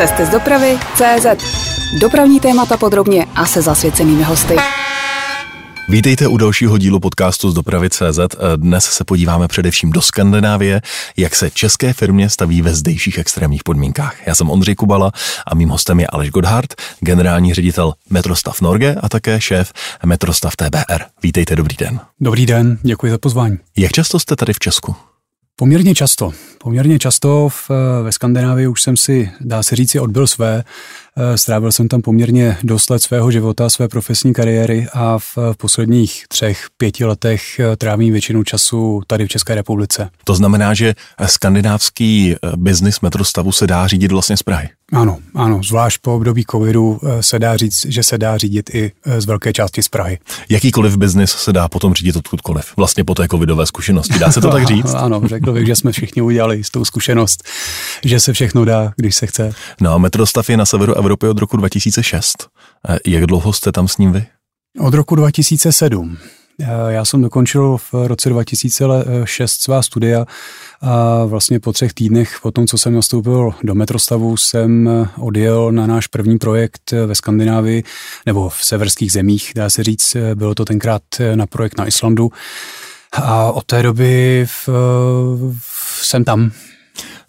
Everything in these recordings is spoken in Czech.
Cesty z dopravy CZ. Dopravní témata podrobně a se zasvěcenými hosty. Vítejte u dalšího dílu podcastu z dopravy CZ. Dnes se podíváme především do Skandinávie, jak se české firmě staví ve zdejších extrémních podmínkách. Já jsem Ondřej Kubala a mým hostem je Aleš Godhardt, generální ředitel Metrostav Norge a také šéf Metrostav TBR. Vítejte, dobrý den. Dobrý den, děkuji za pozvání. Jak často jste tady v Česku? Poměrně často. Poměrně často v, ve Skandinávii už jsem si, dá se říci, odbyl své. Eh, strávil jsem tam poměrně dost let svého života, své profesní kariéry a v posledních třech, pěti letech eh, trávím většinu času tady v České republice. To znamená, že skandinávský eh, biznis metrostavu se dá řídit vlastně z Prahy? Ano, ano, zvlášť po období covidu se dá říct, že se dá řídit i z velké části z Prahy. Jakýkoliv biznis se dá potom řídit odkudkoliv, vlastně po té covidové zkušenosti, dá se to tak říct? ano, řekl bych, že jsme všichni udělali s tou zkušenost, že se všechno dá, když se chce. No a metrostav je na severu Evropy od roku 2006. Eh, jak dlouho jste tam s ním vy? Od roku 2007. Eh, já jsem dokončil v roce 2006 svá studia a vlastně po třech týdnech po tom, co jsem nastoupil do metrostavu, jsem odjel na náš první projekt ve Skandinávii, nebo v severských zemích, dá se říct. Bylo to tenkrát na projekt na Islandu. A od té doby v, v, jsem tam.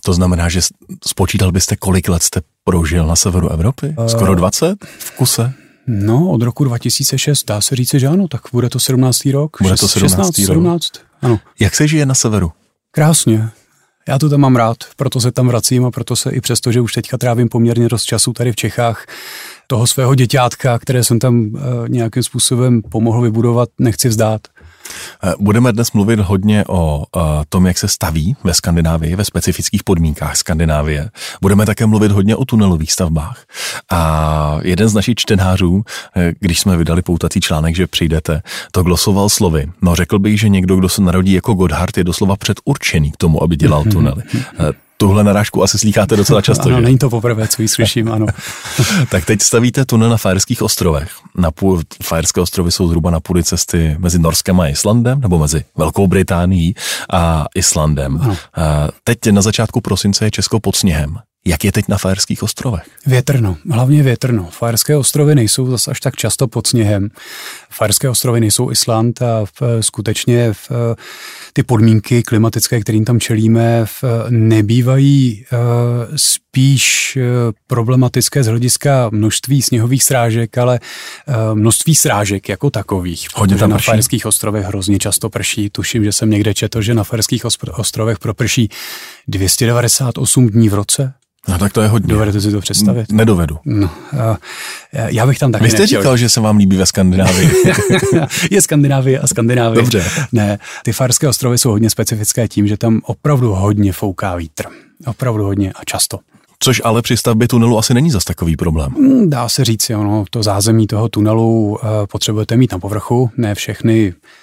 To znamená, že spočítal byste, kolik let jste prožil na severu Evropy? Skoro 20 v kuse? No, od roku 2006 dá se říct, že ano, tak bude to 17. rok. Bude to 17. 16, rok. 17, ano. Jak se žije na severu? Krásně. Já to tam mám rád, proto se tam vracím a proto se i přesto, že už teďka trávím poměrně dost času tady v Čechách, toho svého děťátka, které jsem tam uh, nějakým způsobem pomohl vybudovat, nechci vzdát. Eh, budeme dnes mluvit hodně o eh, tom, jak se staví ve Skandinávii, ve specifických podmínkách Skandinávie. Budeme také mluvit hodně o tunelových stavbách. A jeden z našich čtenářů, eh, když jsme vydali poutací článek, že přijdete, to glosoval slovy. No řekl bych, že někdo, kdo se narodí jako Godhard, je doslova předurčený k tomu, aby dělal tunely tuhle narážku asi slýcháte docela často. ano, že? není to poprvé, co ji slyším, ano. tak teď stavíte tunel na Fajerských ostrovech. Na půl, Fajerské ostrovy jsou zhruba na půli cesty mezi Norskem a Islandem, nebo mezi Velkou Británií a Islandem. Ano. Teď na začátku prosince je Česko pod sněhem. Jak je teď na Fajerských ostrovech? Větrno, hlavně větrno. Fajerské ostrovy nejsou zase až tak často pod sněhem. Fajerské ostrovy nejsou Island a v, skutečně v, ty podmínky klimatické, kterým tam čelíme, v, nebývají uh, spíš problematické z hlediska množství sněhových srážek, ale množství srážek jako takových. Hodně tam na prší. Fajerských ostrovech hrozně často prší. Tuším, že jsem někde četl, že na Fajerských ostrovech proprší 298 dní v roce. No tak to je hodně. Dovedete si to představit? Nedovedu. No, já bych tam taky Vy jste nechtěl. říkal, že se vám líbí ve Skandinávii. je Skandinávie a Skandinávie. Dobře. Ne, ty Farské ostrovy jsou hodně specifické tím, že tam opravdu hodně fouká vítr. Opravdu hodně a často. Což ale při stavbě tunelu asi není zas takový problém. Hmm, dá se říct, ono, to zázemí toho tunelu uh, potřebujete mít na povrchu. Ne všechny Eh,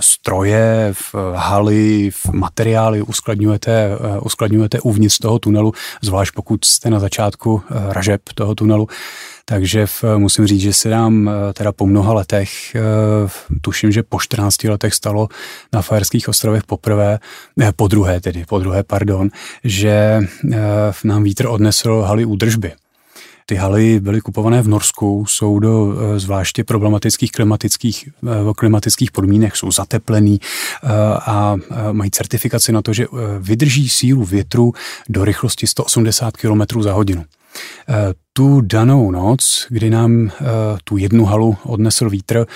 stroje, v haly, v materiály uskladňujete, eh, uskladňujete uvnitř toho tunelu, zvlášť pokud jste na začátku eh, ražeb toho tunelu. Takže v, musím říct, že se nám teda po mnoha letech, tuším, že po 14 letech stalo na Fajerských ostrovech poprvé, ne, po druhé tedy, po druhé, pardon, že nám vítr odnesl haly údržby. Ty haly byly kupované v Norsku, jsou do eh, zvláště problematických klimatických, eh, klimatických podmínek, jsou zateplený eh, a mají certifikaci na to, že vydrží sílu větru do rychlosti 180 km za hodinu. Tu danou noc, kdy nám tu jednu halu odnesl vítr,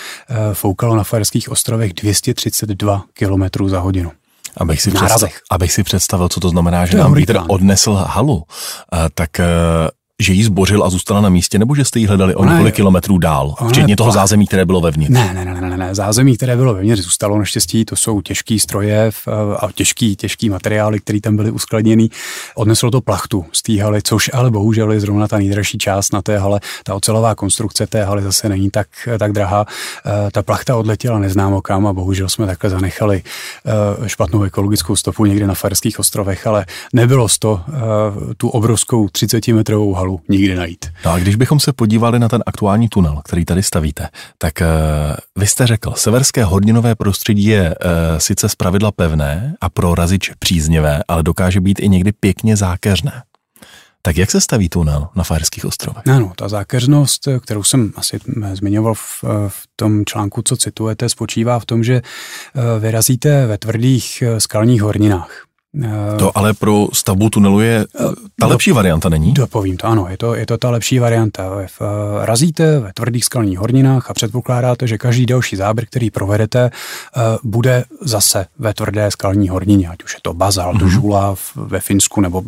foukalo na Fajerských ostrovech 232 km za hodinu. Abych si, představ, abych si představil, co to znamená, že to nám vítr odnesl halu, tak že jí zbořil a zůstala na místě, nebo že jste ji hledali o několik kilometrů dál, včetně toho zázemí, které bylo vevnitř? Ne, ne, ne, ne, ne, zázemí, které bylo vevnitř, zůstalo naštěstí, to jsou těžký stroje a těžký, těžký materiály, které tam byly uskladněný. Odneslo to plachtu z té haly, což ale bohužel je zrovna ta nejdražší část na té hale. Ta ocelová konstrukce té haly zase není tak, tak drahá. E, ta plachta odletěla neznámo kam a bohužel jsme takhle zanechali e, špatnou ekologickou stopu někde na Farských ostrovech, ale nebylo to e, tu obrovskou 30 metrovou halu tunelu nikdy najít. No a když bychom se podívali na ten aktuální tunel, který tady stavíte, tak uh, vy jste řekl, severské hodinové prostředí je uh, sice zpravidla pevné a pro razič příznivé, ale dokáže být i někdy pěkně zákeřné. Tak jak se staví tunel na Fajerských ostrovech? Ano, ta zákeřnost, kterou jsem asi zmiňoval v, v tom článku, co citujete, spočívá v tom, že eh, vyrazíte ve tvrdých eh, skalních horninách. Eh, to ale pro stavbu tunelu je eh, ta lepší varianta, není? Dopovím to, ano, je to, je to ta lepší varianta. V, eh, razíte ve tvrdých skalních horninách a předpokládáte, že každý další záběr, který provedete, bude zase ve tvrdé skalní hornině, ať už je to bazalt, mm-hmm. žula ve Finsku nebo,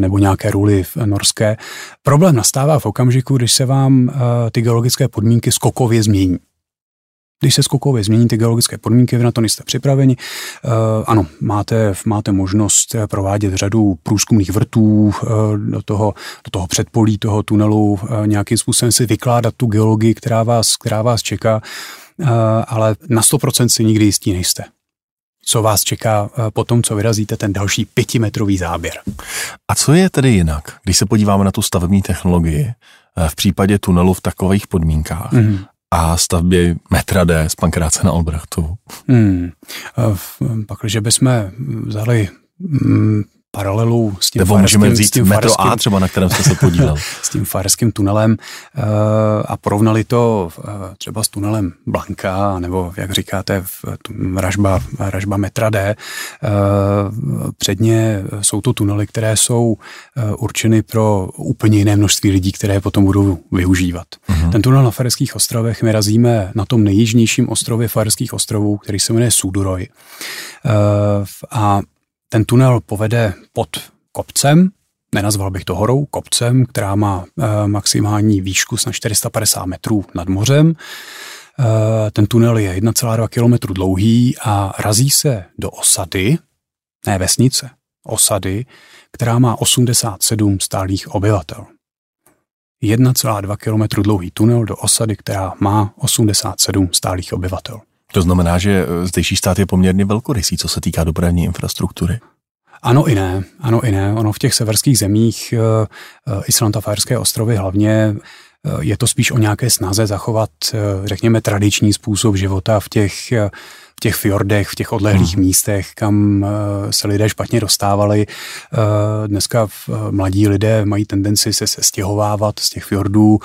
nebo nějaké ruly v norské. Problém nastává v okamžiku, když se vám ty geologické podmínky skokově změní. Když se skokově změní ty geologické podmínky, vy na to nejste připraveni. Uh, ano, máte, máte možnost eh, provádět řadu průzkumných vrtů uh, do, toho, do toho předpolí toho tunelu, nějakým způsobem si vykládat tu geologii, která vás, která vás čeká, ale na 100% si nikdy jistý nejste co vás čeká po tom, co vyrazíte ten další pětimetrový záběr. A co je tedy jinak, když se podíváme na tu stavební technologii v případě tunelu v takových podmínkách mm a stavbě metra D z Pankráce na Albrechtovu. Hmm. Pak, když bychom vzali paralelu s tím Nebo můžeme vzít s tím metro A třeba, na kterém jste se podílel. s tím farským tunelem uh, a porovnali to uh, třeba s tunelem Blanka, nebo jak říkáte, v, ražba, ražba metra D. Uh, předně jsou to tunely, které jsou určeny pro úplně jiné množství lidí, které potom budou využívat. Uh-huh. Ten tunel na Farských ostrovech my razíme na tom nejjižnějším ostrově Farských ostrovů, který se jmenuje Suduroj. A ten tunel povede pod kopcem, nenazval bych to horou, kopcem, která má e, maximální výšku na 450 metrů nad mořem. E, ten tunel je 1,2 km dlouhý a razí se do osady, ne vesnice, osady, která má 87 stálých obyvatel. 1,2 km dlouhý tunel do osady, která má 87 stálých obyvatel. To znamená, že eh, zdejší stát je poměrně velkorysý, co se týká dopravní infrastruktury. Ano i ne, ano i ne. Ono v těch severských zemích, eh, eh, Island a Fajerské ostrovy hlavně, je to spíš o nějaké snaze zachovat, řekněme, tradiční způsob života v těch, v těch fjordech, v těch odlehlých hmm. místech, kam se lidé špatně dostávali. Dneska mladí lidé mají tendenci se sestěhovávat z těch fjordů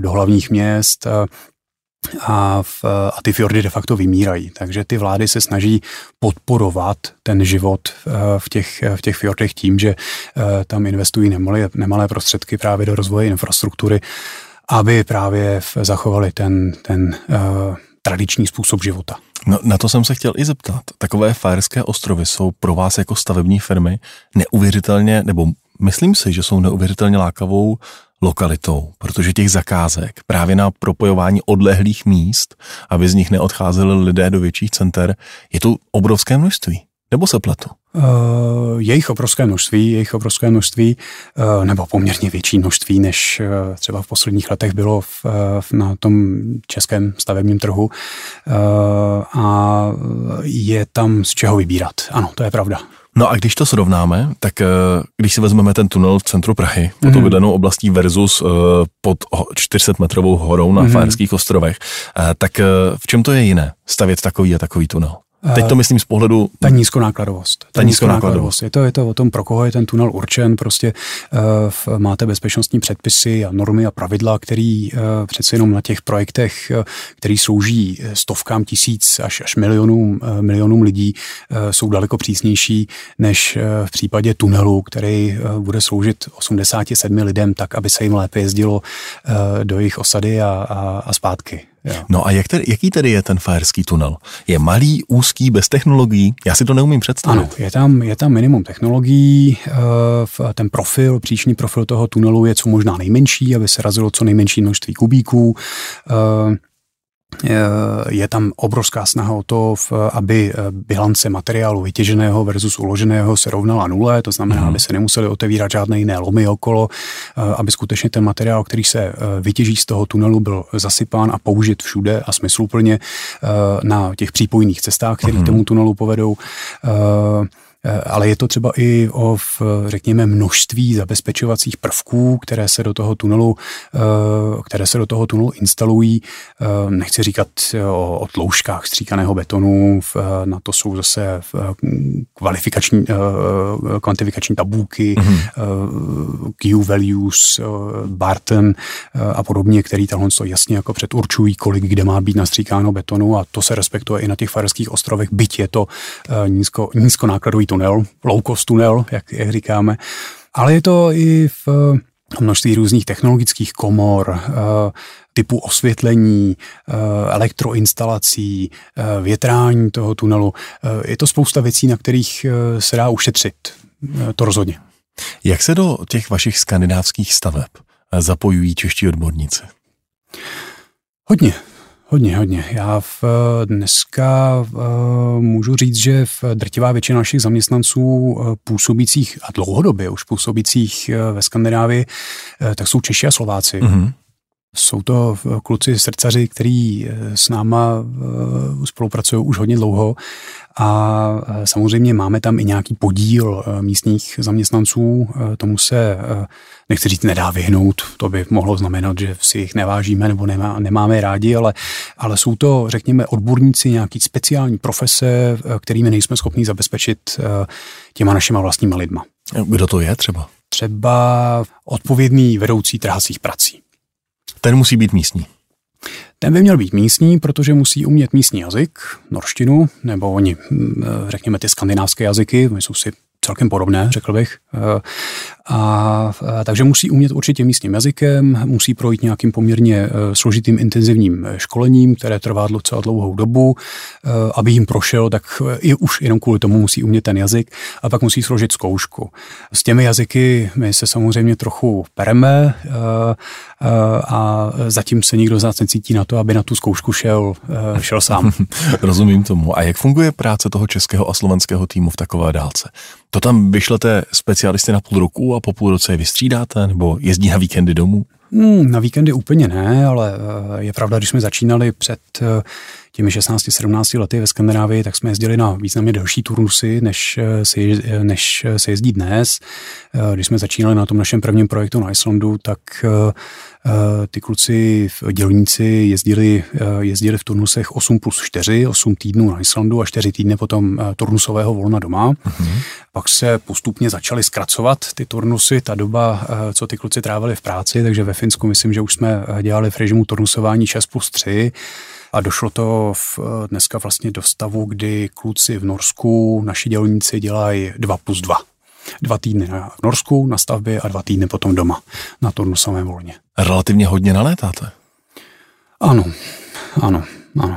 do hlavních měst a, v, a ty fjordy de facto vymírají. Takže ty vlády se snaží podporovat ten život v těch, v těch fjordech tím, že eh, tam investují nemalé, nemalé prostředky právě do rozvoje infrastruktury, aby právě zachovali ten, ten uh, tradiční způsob života. No, na to jsem se chtěl i zeptat. Takové Fajerské ostrovy jsou pro vás jako stavební firmy neuvěřitelně, nebo myslím si, že jsou neuvěřitelně lákavou lokalitou, protože těch zakázek právě na propojování odlehlých míst, aby z nich neodcházeli lidé do větších center, je tu obrovské množství. Nebo se pletu? Uh, jejich obrovské množství, jejich obrovské množství, uh, nebo poměrně větší množství, než uh, třeba v posledních letech bylo v, v, na tom českém stavebním trhu. Uh, a je tam z čeho vybírat. Ano, to je pravda. No a když to srovnáme, tak eh, když si vezmeme ten tunel v centru Prahy, pod mm. vydanou oblastí versus eh, pod 400 metrovou horou na mm. Fajerských ostrovech, eh, tak v čem to je jiné stavět takový a takový tunel? Teď to myslím z pohledu... Ta nízkonákladovost. Ta, ta nízkonákladovost. Je to, je to o tom, pro koho je ten tunel určen. Prostě uh, máte bezpečnostní předpisy a normy a pravidla, který uh, přece jenom na těch projektech, uh, který slouží stovkám tisíc až, až milionům, uh, milionům lidí, uh, jsou daleko přísnější než uh, v případě tunelu, který uh, bude sloužit 87 lidem tak, aby se jim lépe jezdilo uh, do jejich osady a, a, a zpátky. Jo. No a jak tedy, jaký tedy je ten fajerský tunel? Je malý, úzký, bez technologií? Já si to neumím představit. Ano, je tam, je tam minimum technologií, eh, ten profil, příčný profil toho tunelu je co možná nejmenší, aby se razilo co nejmenší množství kubíků. Eh, je tam obrovská snaha o to, aby eh, bilance materiálu vytěženého versus uloženého se rovnala nule, to znamená, mm. aby se nemuseli otevírat žádné jiné lomy okolo, eh, aby skutečně ten materiál, který se vytěží z toho tunelu, byl zasypán a použit všude a smysluplně na těch přípojných cestách, které mm. tomu tunelu povedou. Eh, ale je to třeba i o, řekněme, množství zabezpečovacích prvků, které se do toho tunelu, eh, které se do toho tunelu instalují. Eh, nechci říkat o, o tloušťkách stříkaného betonu, na to jsou zase kvalifikační, kvantifikační tabulky, mm-hmm. Q values, Barton a podobně, který tohle jasně jako předurčují, kolik kde má být nastříkáno betonu a to se respektuje i na těch Farských ostrovech, byť je to nízko, nízkonákladový tunel, low cost tunel, jak, jak říkáme. Ale je to i v množství různých technologických komor, eh, typu osvětlení, eh, elektroinstalací, eh, větrání toho tunelu. Je to spousta věcí, na kterých se dá ušetřit. To rozhodně. Jak se do těch vašich skandinávských staveb zapojují čeští odborníci? Hodně. Hodně, hodně. Já v, dneska uh, můžu říct, že v drtivá většina našich zaměstnanců působících a dlouhodobě už působících ve Skandinávii, tak jsou Češi a Slováci. Mm-hmm. Jsou to kluci srdcaři, kteří s náma spolupracují už hodně dlouho a samozřejmě máme tam i nějaký podíl místních zaměstnanců. Tomu se, nechci říct, nedá vyhnout. To by mohlo znamenat, že si jich nevážíme nebo nemá, nemáme rádi, ale, ale jsou to, řekněme, odborníci nějaký speciální profese, kterými nejsme schopni zabezpečit těma našima vlastníma lidma. Kdo to je třeba? Třeba odpovědný vedoucí trhacích prací. Ten musí být místní. Ten by měl být místní, protože musí umět místní jazyk, norštinu, nebo oni, hm, řekněme, ty skandinávské jazyky, my jsou si celkem podobné, řekl bych. A, a, takže musí umět určitě místním jazykem, musí projít nějakým poměrně eh, složitým intenzivním eh, školením, které trvá docela dlouhou dobu. Aby jim prošel, tak i už jenom kvůli tomu musí umět ten jazyk a pak musí složit zkoušku. S těmi jazyky my se samozřejmě trochu pereme a zatím se nikdo z nás necítí na to, aby na tu zkoušku šel, šel sám. Rozumím tomu. A jak funguje práce toho českého a slovenského týmu v takové dálce? To tam vyšlete specialisty na půl roku a po půl roce je vystřídáte, nebo jezdí na víkendy domů? Hmm, na víkendy úplně ne, ale eh, je pravda, když jsme začínali před eh, těmi 16-17 lety ve Skandinávii, tak jsme jezdili na významně delší turnusy, než eh, se, než se jezdí dnes. Když jsme začínali na tom našem prvním projektu na Islandu, tak ty kluci, dělníci jezdili, jezdili v turnusech 8 plus 4, 8 týdnů na Islandu a 4 týdny potom turnusového volna doma. Uh-huh. Pak se postupně začaly zkracovat ty turnusy, ta doba, co ty kluci trávili v práci, takže ve Finsku myslím, že už jsme dělali v režimu turnusování 6 plus 3 a došlo to v, dneska vlastně do stavu, kdy kluci v Norsku, naši dělníci dělají 2 plus 2 dva týdny v Norsku na stavbě a dva týdny potom doma na turnusovém volně. Relativně hodně nalétáte? Ano, ano, ano.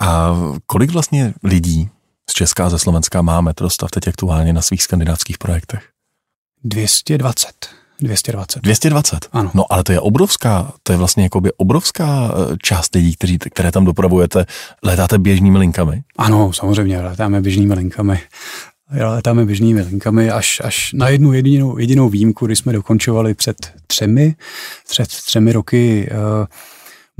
A kolik vlastně lidí z Česká a ze Slovenska má Metrostav teď aktuálně na svých skandinávských projektech? 220. 220. 220? Ano. No ale to je obrovská, to je vlastně jakoby obrovská eh, část lidí, kteří, které tam dopravujete. Létáte běžnými linkami? Ano, samozřejmě, létáme běžnými linkami letáme běžnými linkami až, až na jednu jedinou, jedinou výjimku, kdy jsme dokončovali před třemi, před třemi roky uh,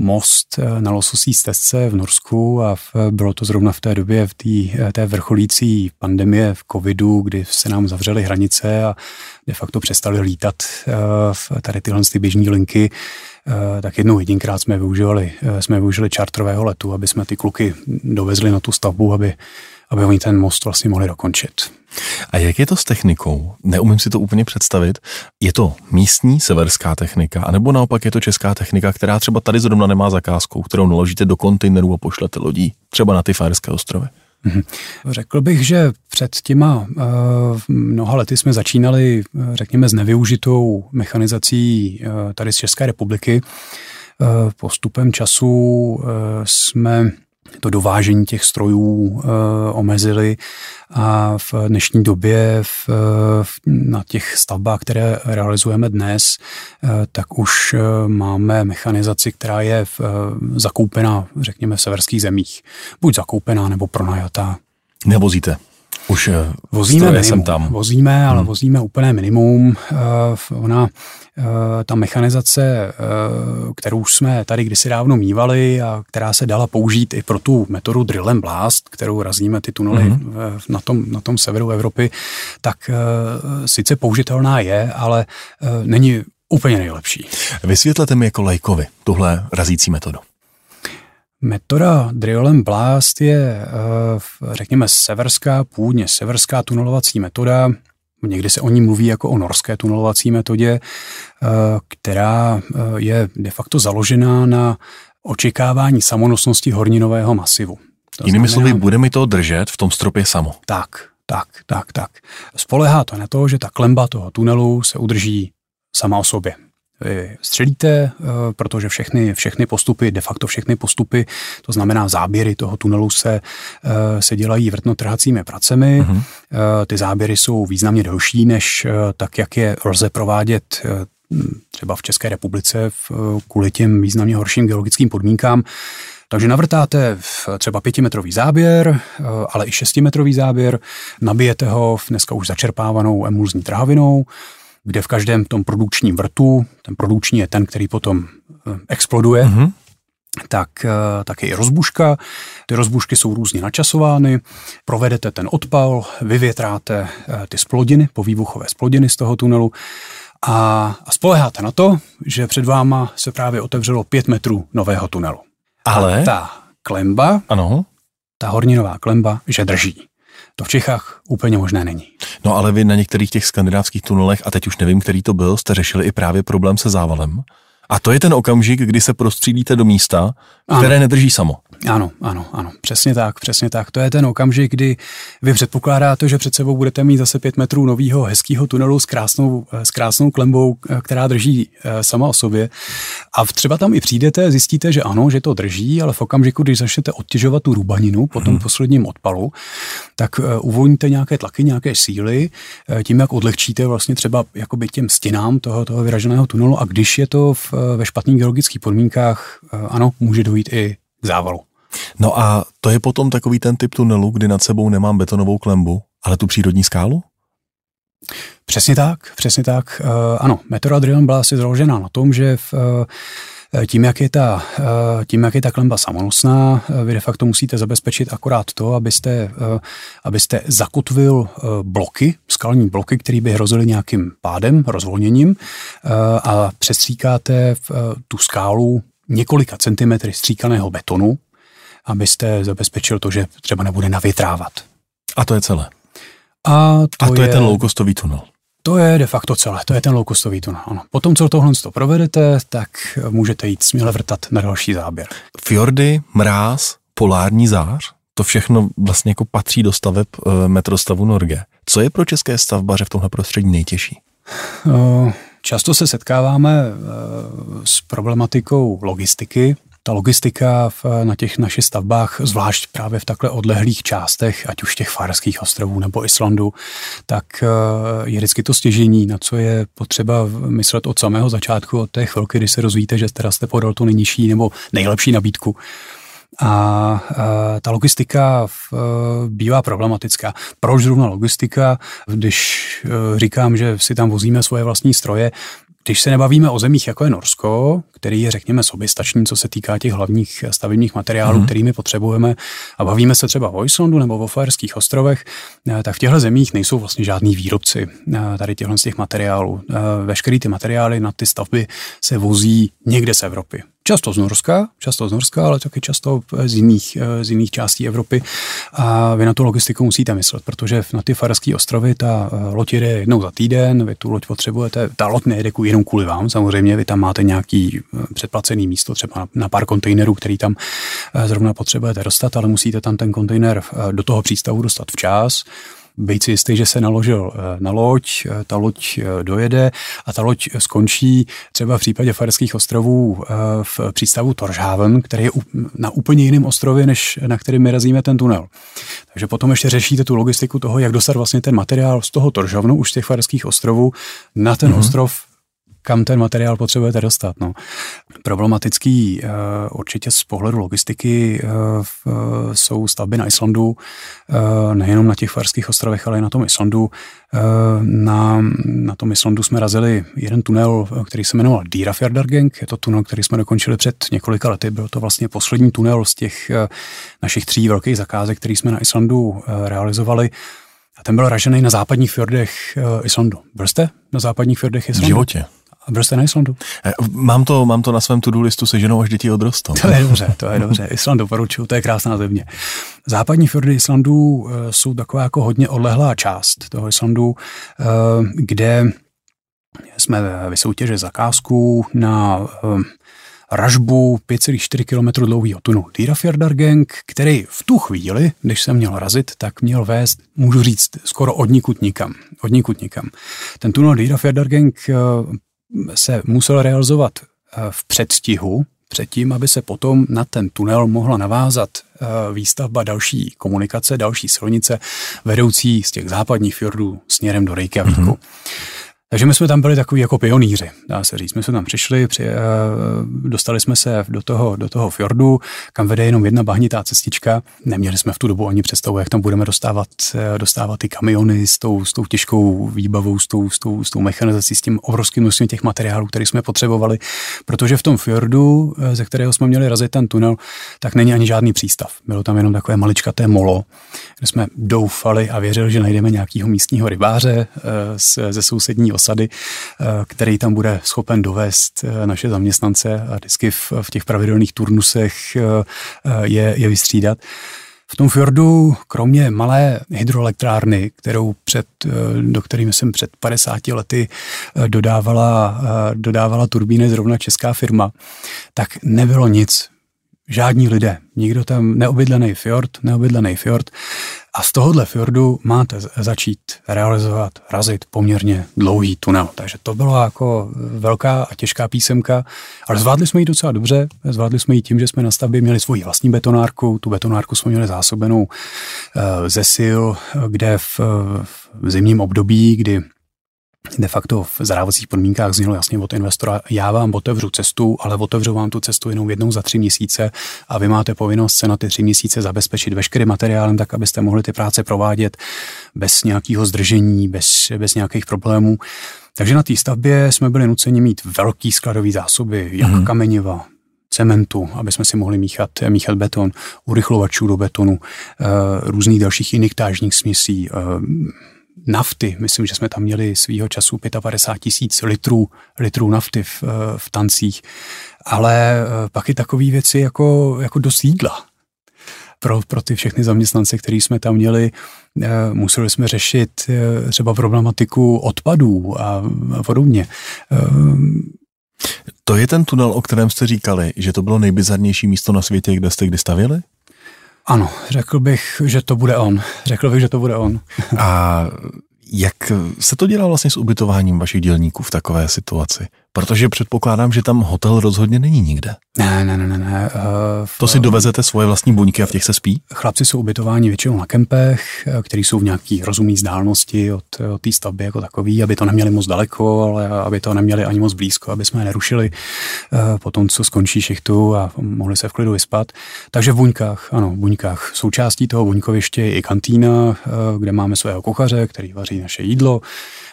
most eh, na Lososí stezce v Norsku a v, bylo to zrovna v té době, v tý, eh, té vrcholící pandemie v covidu, kdy se nám zavřely hranice a de facto přestali lítat uh, tady tyhle ty běžní linky, tak jednou jedinkrát jsme využívali, jsme využili čartrového letu, aby jsme ty kluky dovezli na tu stavbu, aby aby oni ten most vlastně mohli dokončit. A jak je to s technikou? Neumím si to úplně představit. Je to místní severská technika, anebo naopak je to česká technika, která třeba tady zrovna nemá zakázku, kterou naložíte do kontejnerů a pošlete lodí, třeba na ty Fajerské ostrovy? Mhm. Řekl bych, že před těma uh, mnoha lety jsme začínali, řekněme, s nevyužitou mechanizací uh, tady z České republiky. Postupem času jsme to dovážení těch strojů e, omezili a v dnešní době v, v, na těch stavbách, které realizujeme dnes, e, tak už máme mechanizaci, která je v, zakoupená, řekněme, v severských zemích. Buď zakoupená, nebo pronajatá. Nevozíte Už vozíme minimum, jsem tam. Vozíme, ale hmm. vozíme úplné minimum. Ona Eh, ta mechanizace, eh, kterou jsme tady kdysi dávno mývali a která se dala použít i pro tu metodu drill and blast, kterou razíme ty tunely mm-hmm. na, tom, na tom severu Evropy, tak eh, sice použitelná je, ale není úplně nejlepší. Vysvětlete mi jako lajkovi tuhle razící metodu. Metoda drill and blast je, řekněme, severská, původně severská tunelovací metoda, Někdy se o ní mluví jako o norské tunelovací metodě, eh, která eh, je de facto založená na očekávání samonosnosti horninového masivu. To Jinými znamená, slovy, bude mi to držet v tom stropě samo. Tak, tak, tak, tak. Spolehá to na to, že ta klemba toho tunelu se udrží sama o sobě střelíte, eh, protože všechny, všechny postupy, de facto všechny postupy, to znamená záběry toho tunelu se, eh, se dělají vrtnotrhacími pracemi. Uh-huh. Ty záběry jsou významně delší, než tak, jak je lze provádět třeba v České republice kvůli těm významně horším geologickým podmínkám. Takže navrtáte třeba pětimetrový záběr, ale i šestimetrový záběr, nabijete ho v dneska už začerpávanou emulzní trhavinou, kde v každém tom produkčním vrtu, ten produkční je ten, který potom eh, exploduje, mm-hmm tak, eh, tak je i rozbuška. Ty rozbušky jsou různě načasovány, provedete ten odpal, vyvětráte eh, ty splodiny, povýbuchové splodiny z toho tunelu a, a spoleháte na to, že před váma se právě otevřelo pět metrů nového tunelu. Ale? A ta klemba, ano. ta horninová klemba, že drží. To v Čechách úplně možné není. No ale vy na některých těch skandinávských tunelech, a teď už nevím, který to byl, jste řešili i právě problém se závalem. A to je ten okamžik, kdy se prostřílíte do místa, které ano. nedrží samo. Ano, ano, ano, přesně tak, přesně tak. To je ten okamžik, kdy vy předpokládáte, že před sebou budete mít zase pět metrů nového hezkého tunelu s krásnou, s krásnou klembou, která drží eh, sama o sobě. A třeba tam i přijdete, zjistíte, že ano, že to drží, ale v okamžiku, když začnete odtěžovat tu rubaninu po tom hmm. posledním odpalu, tak eh, uvolníte nějaké tlaky, nějaké síly, eh, tím, jak odlehčíte vlastně třeba jakoby těm stěnám toho, toho vyraženého tunelu a když je to v, ve špatných geologických podmínkách, ano, může dojít i k závalu. No a to je potom takový ten typ tunelu, kdy nad sebou nemám betonovou klembu, ale tu přírodní skálu? Přesně tak, přesně tak. Uh, ano, metoda Drill byla asi založená na tom, že v, uh, tím, jak je ta, uh, tím, jak je ta klemba samonosná, vy de facto musíte zabezpečit akorát to, abyste, abyste zakotvil bloky, skalní bloky, které by hrozily nějakým pádem, rozvolněním a přestříkáte tu skálu několika centimetry stříkaného betonu, abyste zabezpečil to, že třeba nebude navětrávat. A to je celé. A to, a to je, je ten low-costový tunel. To je de facto celé, to je ten low-costový tunel. Ano. Potom, co tohle to provedete, tak můžete jít směle vrtat na další záběr. Fjordy, mráz, polární zář, to všechno vlastně jako patří do staveb e, metrostavu Norge. Co je pro české stavbaře v tomhle prostředí nejtěžší? Uh, často se setkáváme uh, s problematikou logistiky, ta logistika v, na těch našich stavbách, zvlášť právě v takhle odlehlých částech, ať už těch Farských ostrovů nebo Islandu, tak eh, je vždycky to stěžení, na co je potřeba myslet od samého začátku, od té chvilky, kdy se rozvíjíte, že teda jste podal tu nejnižší nebo nejlepší nabídku. A, eh, ta logistika eh, bývá problematická. Proč zrovna logistika, když říkám, že si tam vozíme svoje vlastní stroje, když se nebavíme o zemích, jako je Norsko, který je, řekněme, soběstačný, co se týká těch hlavních stavebních materiálů, mm. kterými potřebujeme, a bavíme se třeba o Islandu nebo o Fajerských ostrovech, tak v těchto zemích nejsou vlastně žádní výrobci tady těchto z těch materiálů. Veškeré ty materiály na ty stavby se vozí někde z Evropy. Často z Norska, často z Norska, ale taky často z jiných, z jiných částí Evropy. A vy na tu logistiku musíte myslet, protože na ty Farské ostrovy ta loď jede jednou za týden, vy tu loď potřebujete, ta loď nejede jenom kvůli vám, samozřejmě, vy tam máte nějaký předplacený místo třeba na pár kontejnerů, který tam zrovna potřebujete dostat, ale musíte tam ten kontejner do toho přístavu dostat včas být si jistý, že se naložil eh, na loď, eh, ta loď eh, dojede a ta loď skončí třeba v případě Farských ostrovů v přístavu Torshaven, který je na úplně jiném ostrově, než na kterým my razíme ten tunel. Takže potom ještě řešíte tu logistiku toho, jak dostat vlastně ten materiál z toho Torshavenu, už z těch Farských ostrovů, na ten mm-hmm. ostrov kam ten materiál potřebujete dostat. No. Problematický uh, určitě z pohledu logistiky uh, jsou stavby na Islandu, nejenom na těch Farských ostrovech, ale i na tom Islandu. Na, na tom Islandu jsme razili jeden tunel, který se jmenoval Dýrafjardargeng. Je to tunel, který jsme dokončili před několika lety. Byl to vlastně poslední tunel z těch našich tří velkých zakázek, který jsme na Islandu realizovali. A ten byl ražený na západních fjordech Islandu. Byl jste na západních fjordech Islandu? V životě. A byl jste na Islandu? Eh, mám to, mám to na svém to-do listu se ženou, až děti odrostou. To je dobře, to je dobře. Island doporučuju, to je krásná země. Západní fjordy Islandu uh, jsou taková jako hodně odlehlá část toho Islandu, uh, kde jsme vysoutěžili zakázku na ražbu 5,4 km dlouhého tunelu Dýrafjordargang, který v tu chvíli, když jsem měl razit, tak měl vést, můžu říct, skoro od nikud nikam. Od nikud nikam. Ten tunel Dýrafjordargang eh, se musel realizovat eh, v předstihu, předtím, aby se potom na ten tunel mohla navázat eh, výstavba další komunikace, další silnice vedoucí z těch západních fjordů směrem do Reykjavíku. Mm-hmm. Takže my jsme tam byli takový jako pionýři, dá se říct. My jsme tam přišli, při, uh, dostali jsme se do toho, do toho fjordu, kam vede jenom jedna bahnitá cestička. Neměli jsme v tu dobu ani představu, jak tam budeme dostávat, uh, dostávat ty kamiony s tou, s tou těžkou výbavou, s tou, s, tou, s tou mechanizací, s tím obrovským množstvím těch materiálů, které jsme potřebovali, protože v tom fjordu, uh, ze kterého jsme měli razit ten tunel, tak není ani žádný přístav. Bylo tam jenom takové maličkaté molo, kde jsme doufali a věřili, že najdeme nějakého místního rybáře ze sousední osady, eh, který tam bude schopen dovést eh, naše zaměstnance a vždycky v, v těch pravidelných turnusech eh, je, je vystřídat. V tom fjordu, kromě malé hydroelektrárny, kterou před, do kterými jsem před 50 lety dodávala, dodávala turbíny zrovna česká firma, tak nebylo nic žádní lidé, nikdo tam, neobydlený fjord, neobydlený fjord. A z tohohle fjordu máte začít realizovat, razit poměrně dlouhý tunel. Takže to byla jako velká a těžká písemka, ale zvládli jsme ji docela dobře. Zvládli jsme ji tím, že jsme na stavbě měli svoji vlastní betonárku. Tu betonárku jsme měli zásobenou eh, ze sil, kde v, v zimním období, kdy de facto v zadávacích podmínkách znělo jasně od investora, já vám otevřu cestu, ale otevřu vám tu cestu jenom jednou za tři měsíce a vy máte povinnost se na ty tři měsíce zabezpečit veškerým materiálem, tak abyste mohli ty práce provádět bez nějakého zdržení, bez, bez nějakých problémů. Takže na té stavbě jsme byli nuceni mít velký skladový zásoby, jak mm-hmm. kameniva, cementu, aby jsme si mohli míchat, míchat beton, urychlovačů do betonu, uh, různých dalších injektážních směsí, uh, nafty. Myslím, že jsme tam měli svýho času 55 tisíc litrů, litrů nafty v, v tancích. Ale eh, pak i takové věci jako, jako dost jídla. Pro, pro ty všechny zaměstnance, který jsme tam měli, eh, museli jsme řešit eh, třeba problematiku odpadů a, a podobně. To je ten tunel, o kterém jste říkali, že to bylo nejbizarnější místo na světě, kde jste kdy stavili? Ano, řekl bych, že to bude on. Řekl bych, že to bude on. A jak se to dělá vlastně s ubytováním vašich dělníků v takové situaci? Protože předpokládám, že tam hotel rozhodně není nikde. Ne, ne, ne, ne. ne. Uh, to si dovezete svoje vlastní buňky a v těch se spí? Chlapci jsou ubytováni většinou na kempech, eh, které jsou v nějaký rozumné vzdálenosti od, od té stavby jako takový, aby to neměli moc daleko, ale aby to neměli ani moc blízko, aby jsme je nerušili po tom, co skončí šichtu a mohli se v klidu vyspat. Takže v buňkách, ano, v buňkách. Součástí toho buňkoviště je i kantýna, kde máme svého kuchaře, který vaří naše jídlo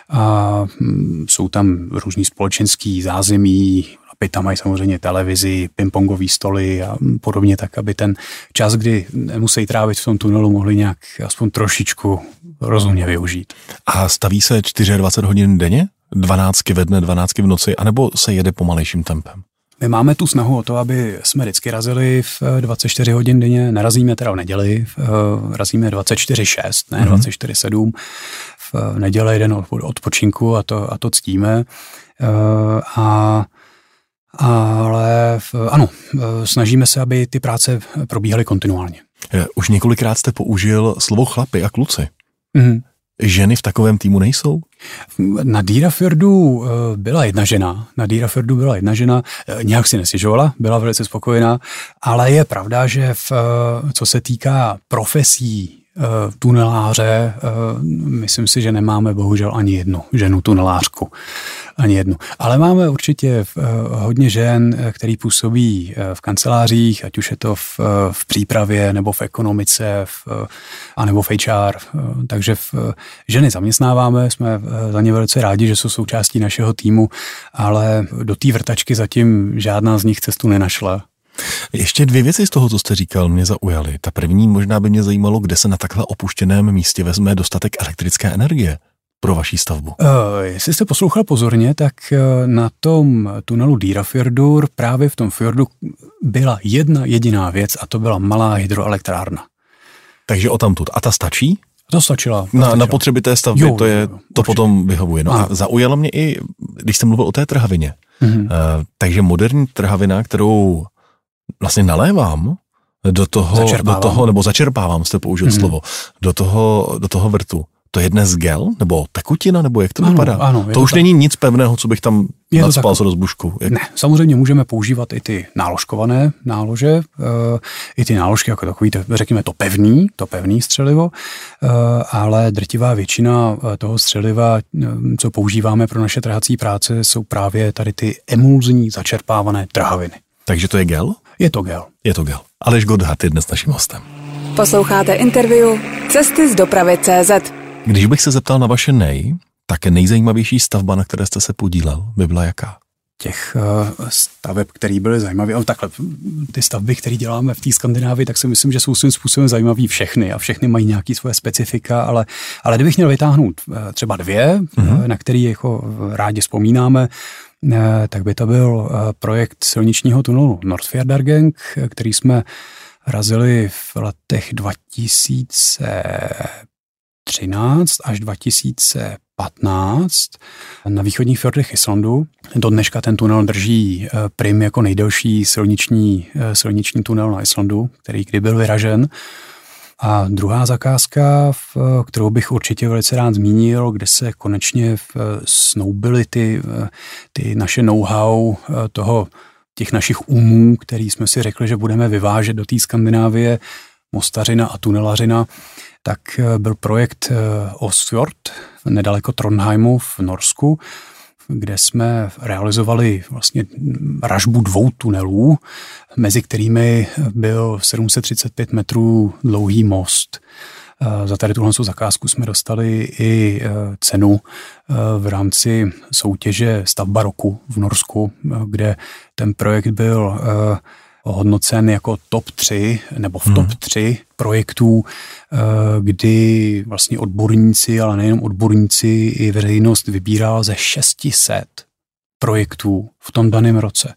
a hm, jsou tam různý společenský zázemí, aby tam mají samozřejmě televizi, pingpongové stoly a podobně, tak aby ten čas, kdy nemusí trávit v tom tunelu, mohli nějak aspoň trošičku rozumně využít. A staví se 24 hodin denně? 12 ve dne, 12 v noci, anebo se jede pomalejším tempem? My máme tu snahu o to, aby jsme vždycky razili v 24 hodin denně, nerazíme teda v neděli, uh, razíme 24-6, ne mm-hmm. 24-7, v neděli jeden odpočinku a to, a to ctíme. Uh, a ale v, ano, snažíme se, aby ty práce probíhaly kontinuálně. Už několikrát jste použil slovo chlapy a kluci. Mm-hmm. Ženy v takovém týmu nejsou? Na Dýrafjordu eh, byla jedna žena, na Dýrafjordu byla jedna žena, eh, nějak si nestěžovala, byla velice spokojená, ale je pravda, že v, eh, co se týká profesí tuneláře, myslím si, že nemáme bohužel ani jednu ženu tunelářku. Ani jednu. Ale máme určitě hodně žen, který působí v kancelářích, ať už je to v, v přípravě, nebo v ekonomice, v, anebo v HR. Takže v, ženy zaměstnáváme, jsme za ně velice rádi, že jsou součástí našeho týmu, ale do té vrtačky zatím žádná z nich cestu nenašla. Ještě dvě věci z toho, co jste říkal, mě zaujaly. Ta první možná by mě zajímalo, kde se na takhle opuštěném místě vezme dostatek elektrické energie pro vaší stavbu? Uh, jestli jste poslouchal pozorně, tak uh, na tom tunelu Dýrafjordur právě v tom fjordu byla jedna jediná věc a to byla malá hydroelektrárna. Takže o tamtud. A ta stačí? To stačila. To na, stačila. na potřeby té stavby jo, to, je, jo, to potom vyhovuje. No a zaujalo mě i, když jste mluvil o té trhavině. Mm-hmm. Uh, takže moderní trhavina, kterou vlastně nalévám do toho, do toho nebo začerpávám, jste použil mm-hmm. slovo, do toho, do toho vrtu, to je dnes gel, nebo tekutina, nebo jak to ano, vypadá? Ano, to, to už tak. není nic pevného, co bych tam je nadspal s rozbuškou. Jak... Ne, samozřejmě můžeme používat i ty náložkované nálože, uh, i ty náložky jako takový, to, řekněme to pevný, to pevný střelivo, uh, ale drtivá většina uh, toho střeliva, co používáme pro naše trhací práce, jsou právě tady ty emulzní začerpávané trhaviny. Takže to je gel? Je to gel. Je to gel. Aleš Godhart je dnes naším hostem. Posloucháte interview Cesty z dopravy CZ. Když bych se zeptal na vaše nej, tak nejzajímavější stavba, na které jste se podílel, by byla jaká? těch uh, staveb, které byly zajímavé. Ale takhle, ty stavby, které děláme v té Skandinávii, tak si myslím, že jsou svým způsobem zajímavé všechny a všechny mají nějaké svoje specifika, ale, ale kdybych měl vytáhnout uh, třeba dvě, uh-huh. na které jako rádi vzpomínáme, tak by to byl uh, projekt silničního tunelu Nordfjordargang, který jsme razili v letech 2000 2013 až 2015 na východních fjordech Islandu. Do dneška ten tunel drží eh, prim jako nejdelší silniční, eh, silniční tunel na Islandu, který kdy byl vyražen. A druhá zakázka, kterou bych určitě velice rád zmínil, kde se konečně snoubily ty, ty naše know-how toho, těch našich umů, který jsme si řekli, že budeme vyvážet do té Skandinávie, mostařina a tunelařina, tak eh, byl projekt eh, Osfjord nedaleko Trondheimu v Norsku, kde jsme realizovali vlastně ražbu dvou tunelů, mezi kterými byl 735 metrů dlouhý most. Za tady tuhle zakázku jsme dostali i cenu v rámci soutěže Stavba roku v Norsku, kde ten projekt byl hodnocen jako top 3 nebo v hmm. top 3 projektů, eh, kdy vlastně odborníci, ale nejenom odborníci, i veřejnost vybírala ze 600 projektů v tom daném roce.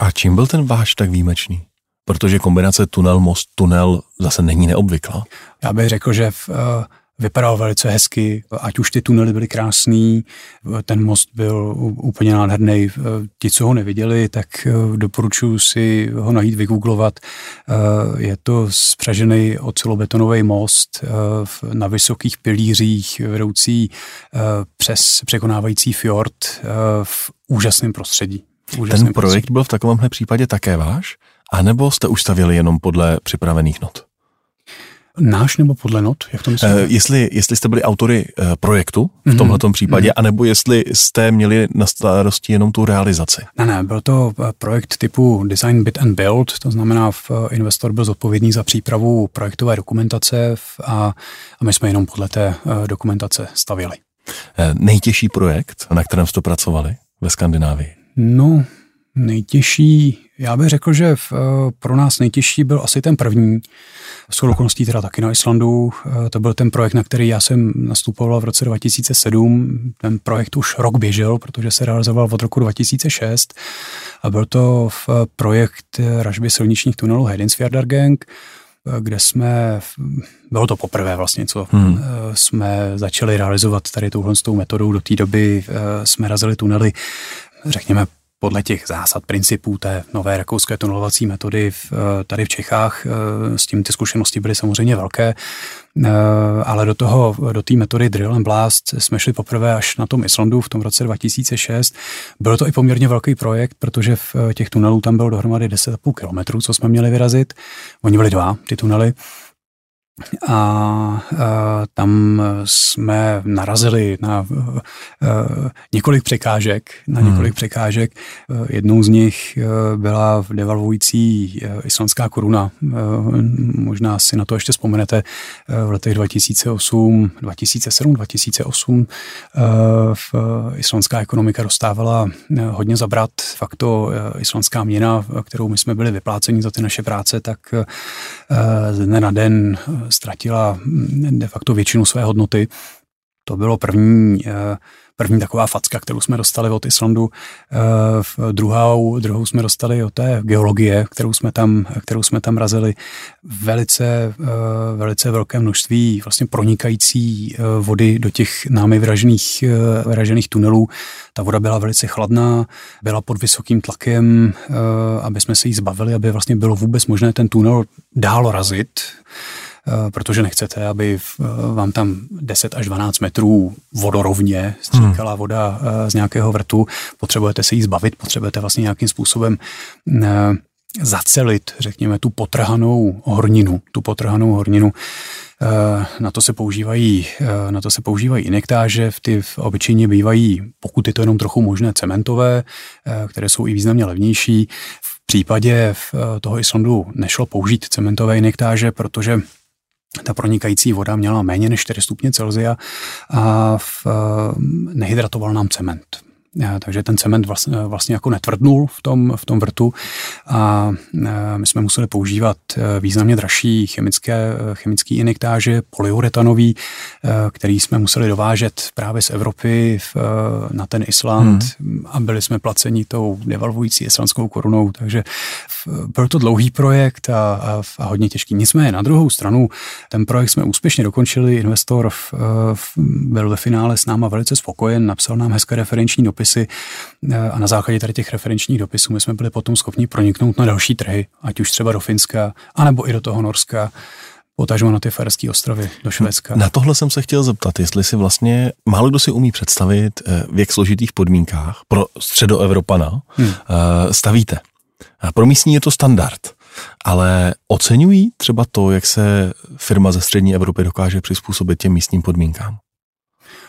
A čím byl ten váš tak výjimečný? Protože kombinace tunel, most, tunel zase není neobvyklá. Já bych řekl, že v, uh, vypadal velice hezky, ať už ty tunely byly krásný, ten most byl úplně nádherný. Ti, co ho neviděli, tak eh, doporučuji si ho najít, vygooglovat. Eh, je to spřažený ocelobetonový most eh, na vysokých pilířích vedoucí přes překonávající fjord v úžasném prostředí. Úžasném Ten projekt prostředí. byl v takovémhle případě také váš? A nebo jste už stavili jenom podle připravených not? Náš nebo podle not? Jak to myslíte? Uh, jestli, jestli jste byli autory uh, projektu v mm-hmm. tomhle případě, mm-hmm. anebo jestli jste měli na starosti jenom tu realizaci? Ne, ne, byl to eh, projekt typu Design Bit and Build, to znamená, v, investor byl zodpovědný za přípravu projektové dokumentace a, a my jsme jenom podle té uh, dokumentace stavili. Uh, nejtěžší projekt, na kterém jste pracovali ve Skandinávii? No, nejtěžší, já bych řekl, že v, pro nás nejtěžší byl asi ten první, s okolností teda taky na Islandu. Eh, to byl ten projekt, na který já jsem nastupoval v roce 2007. Ten projekt už rok běžel, protože se realizoval od roku 2006 a byl to v projekt ražby silničních tunelů Hedensfjordargang, eh, kde jsme, bylo to poprvé vlastně, co hmm. Eh, jsme začali realizovat tady touhle metodou. Do té doby jsme razili tunely, řekněme, podle těch zásad, principů té nové rakouské tunelovací metody v, eh, tady v Čechách. Eh, s tím ty zkušenosti byly samozřejmě velké, eh, ale do toho, do té metody Drill and Blast jsme šli poprvé až na tom Islandu v tom roce 2006. Byl to i poměrně velký projekt, protože v těch tunelů tam bylo dohromady 10,5 kilometrů, co jsme měli vyrazit. Oni byli dva, ty tunely. A, a tam jsme narazili na a, několik překážek, na hmm. několik překážek. Jednou z nich byla devalvující islandská koruna. Možná si na to ještě vzpomenete v letech 2008, 2007, 2008 v islandská ekonomika dostávala hodně zabrat. Fakt to islandská měna, kterou my jsme byli vypláceni za ty naše práce, tak z dne na den ztratila mm, de facto většinu své hodnoty. To bylo první, eh, první taková facka, kterou jsme dostali od Islandu. Eh, druhou, druhou jsme dostali od té geologie, kterou jsme tam, kterou jsme tam razili. Velice, eh, velice velké množství vlastně pronikající vody do těch námi vražených, vražených tunelů. Ta voda byla velice chladná, byla pod vysokým tlakem, aby jsme se jí zbavili, aby vlastně bylo vůbec možné ten tunel dál razit. Eh, protože nechcete, aby eh, vám tam 10 až 12 metrů vodorovně stříkala hmm. voda eh, z nějakého vrtu. Potřebujete se jí zbavit, potřebujete vlastně nějakým způsobem zacelit, řekněme, tu potrhanou horninu, tu potrhanou horninu. Na to se používají, na to se používají injektáže, ty v obyčejně bývají, pokud je to jenom trochu možné, cementové, které jsou i významně levnější. V případě toho Islandu nešlo použít cementové injektáže, protože ta pronikající voda měla méně než 4 stupně Celsia a v, eh, nehydratoval nám cement. Eh, takže ten cement vlastně, vlastně jako netvrdnul v tom, v tom vrtu a eh, my jsme museli používat významně dražší chemické, chemický injektáže, polyuretanový, který jsme museli dovážet právě z Evropy v, na ten Island hmm. a byli jsme placeni tou devalvující islandskou korunou, takže byl to dlouhý projekt a, a, a hodně těžký. Nicméně na druhou stranu ten projekt jsme úspěšně dokončili, investor v, v, byl ve finále s náma velice spokojen, napsal nám hezké referenční dopisy e, a na základě tady těch referenčních dopisů my jsme byli potom schopni proniknout na další trhy, ať už třeba do Finska, anebo i do toho Norska potažmo na ty Ferské ostrovy do Švédska. Na tohle jsem se chtěl zeptat, jestli si vlastně, málo kdo si umí představit, e, v jak složitých podmínkách pro středoevropana hmm. E, stavíte. Pro místní je to standard, ale oceňují třeba to, jak se firma ze střední Evropy dokáže přizpůsobit těm místním podmínkám?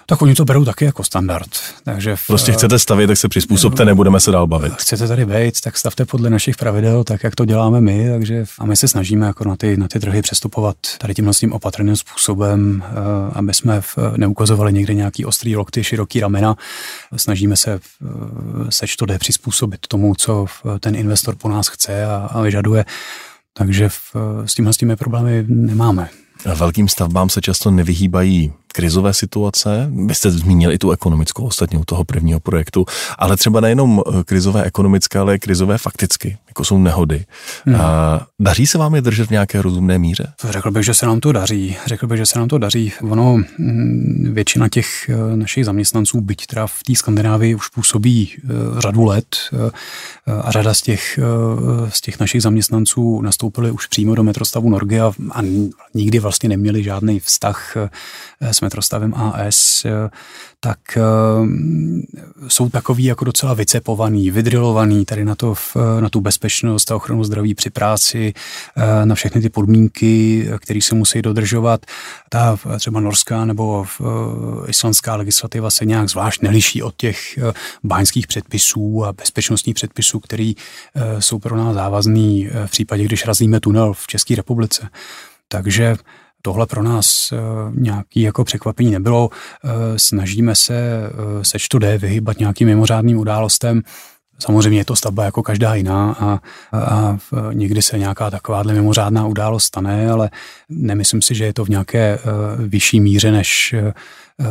Tak oni to berou taky jako standard. Takže v, prostě chcete stavět, tak se přizpůsobte, nebudeme se dál bavit. Chcete tady být, tak stavte podle našich pravidel, tak jak to děláme my, takže a my se snažíme jako na ty, na ty trhy přestupovat tady tímhle tím opatrným způsobem, eh, aby jsme v, neukazovali někde nějaký ostrý lokty, široký ramena. Snažíme se eh, seč to jde přizpůsobit tomu, co ten investor po nás chce a, a vyžaduje. Takže v, s tímhle s těmi problémy nemáme. Velkým stavbám se často nevyhýbají krizové situace. Vy jste zmínil i tu ekonomickou ostatně u toho prvního projektu, ale třeba nejenom eh, krizové ekonomické, ale krizové fakticky, jako jsou nehody. Hmm. A daří se vám je držet v nějaké rozumné míře? Řekl bych, že se nám to daří. Řekl bych, že se nám to daří. Ono, mm, většina těch eh, našich zaměstnanců, byť teda v té Skandinávii už působí eh, řadu let a řada z těch, z těch našich zaměstnanců nastoupili už přímo do metrostavu Norge a, a nikdy vlastně neměli žádný vztah s metrostavem AS, eh, tak eh, jsou takový jako docela vycepovaný, vydrilovaný tady na, to, na tu bezpečnost a ochranu zdraví při práci, eh, na všechny ty podmínky, které se musí dodržovat. Ta třeba norská nebo islandská legislativa se nějak zvlášť neliší od těch báňských předpisů a bezpečnostních předpisů, které jsou pro nás závazný v případě, když razíme tunel v České republice. Takže tohle pro nás eh, nějaký jako překvapení nebylo. Eh, snažíme se eh, seč to D vyhybat nějakým mimořádným událostem. Samozřejmě je to stavba jako každá jiná a, a někdy se nějaká takováhle mimořádná událost stane, ale nemyslím si, že je to v nějaké vyšší míře, než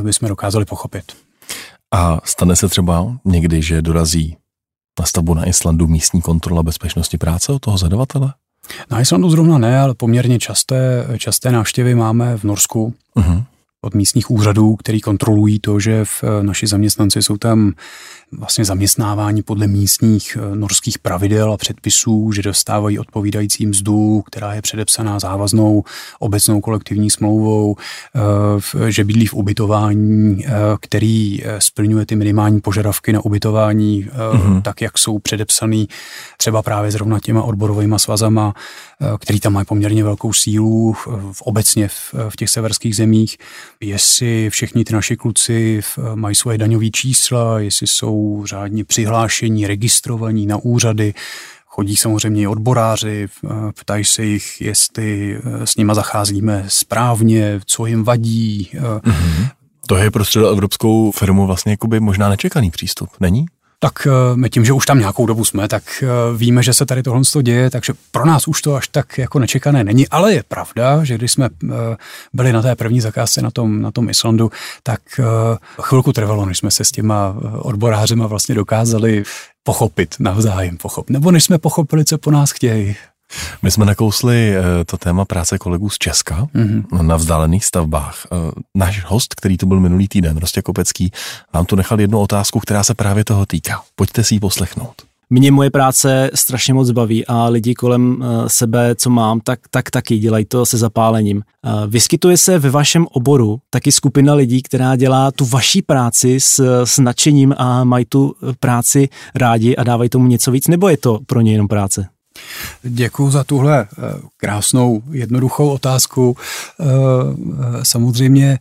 bychom dokázali pochopit. A stane se třeba někdy, že dorazí na stavbu na Islandu místní kontrola bezpečnosti práce od toho zadavatele? Na Islandu zrovna ne, ale poměrně časté, časté návštěvy máme v Norsku. Uh-huh. Od místních úřadů, který kontrolují to, že v naši zaměstnanci jsou tam vlastně zaměstnávání podle místních eh, norských pravidel a předpisů, že dostávají odpovídající mzdu, která je předepsaná závaznou obecnou kolektivní smlouvou, eh, že bydlí v ubytování, eh, který splňuje ty minimální požadavky na ubytování, mm-hmm. tak jak jsou předepsaný třeba právě zrovna těma odborovými svazama, který tam mají poměrně velkou sílu v obecně v, v těch severských zemích. Jestli všichni ty naši kluci mají svoje daňové čísla, jestli jsou řádně přihlášení, registrovaní na úřady, chodí samozřejmě i odboráři, ptají se jich, jestli eh, s nima zacházíme správně, co jim vadí. Mm-hmm. To je pro evropskou firmu vlastně jakoby možná nečekaný přístup, není? Tak eh, my tím, že už tam nějakou dobu jsme, tak eh, víme, že se tady tohle děje, takže pro nás už to až tak jako nečekané není, ale je pravda, že když jsme eh, byli na té první zakázce na tom, na tom Islandu, tak chvilku trvalo, než jsme se s těma odborářema vlastně dokázali pochopit navzájem, pochop. Nebo než jsme pochopili, co po nás chtějí. My jsme nakousli eh, to téma práce kolegů z Česka mm-hmm. na vzdálených stavbách. Eh, náš host, který tu byl minulý týden, Rostě Kopecký, vám tu nechal jednu otázku, která se právě toho týká. Pojďte si ji poslechnout. Mě moje práce strašně moc baví a lidi kolem eh, sebe, co mám, tak, tak taky dělají to se zapálením. Vyskytuje se ve vašem oboru taky skupina lidí, která dělá tu vaší práci s, s nadšením a mají tu práci rádi a dávají tomu něco víc, nebo je to pro ně jenom práce? Děkuji za tuhle eh, krásnou, jednoduchou otázku. Eh, eh, samozřejmě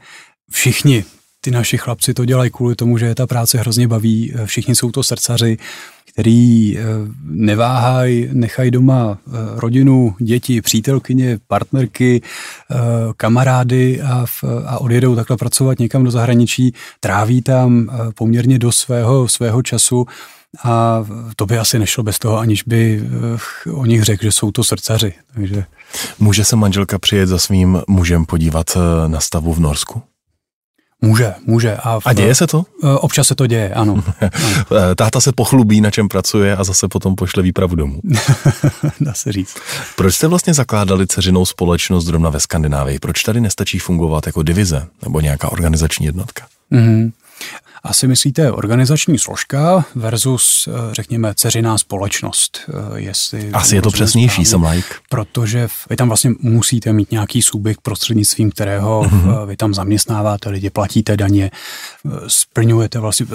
všichni ty naši chlapci to dělají kvůli tomu, že je ta práce hrozně baví. Všichni jsou to srdcaři, který neváhají, nechají doma rodinu, děti, přítelkyně, partnerky, kamarády a, v, a odjedou takhle pracovat někam do zahraničí, tráví tam poměrně do svého, svého času a to by asi nešlo bez toho, aniž by eh, o nich řekl, že jsou to srdcaři. Takže... Může se manželka přijet za svým mužem podívat eh, na stavu v Norsku? Může, může. A, v, a děje se to? Eh, občas se to děje, ano. ano. Táta se pochlubí, na čem pracuje a zase potom pošle výpravu domů. Dá se říct. Proč jste vlastně zakládali ceřinou společnost zrovna ve Skandinávii? Proč tady nestačí fungovat jako divize nebo nějaká organizační jednotka? Mm-hmm. Asi myslíte organizační složka versus, eh, řekněme, ceřiná společnost. Eh, jestli Asi je to přesnější, jsem like. Protože vy tam vlastně musíte mít nějaký subjekt prostřednictvím kterého mm-hmm. vy tam zaměstnáváte lidi, platíte daně, splňujete vlastně,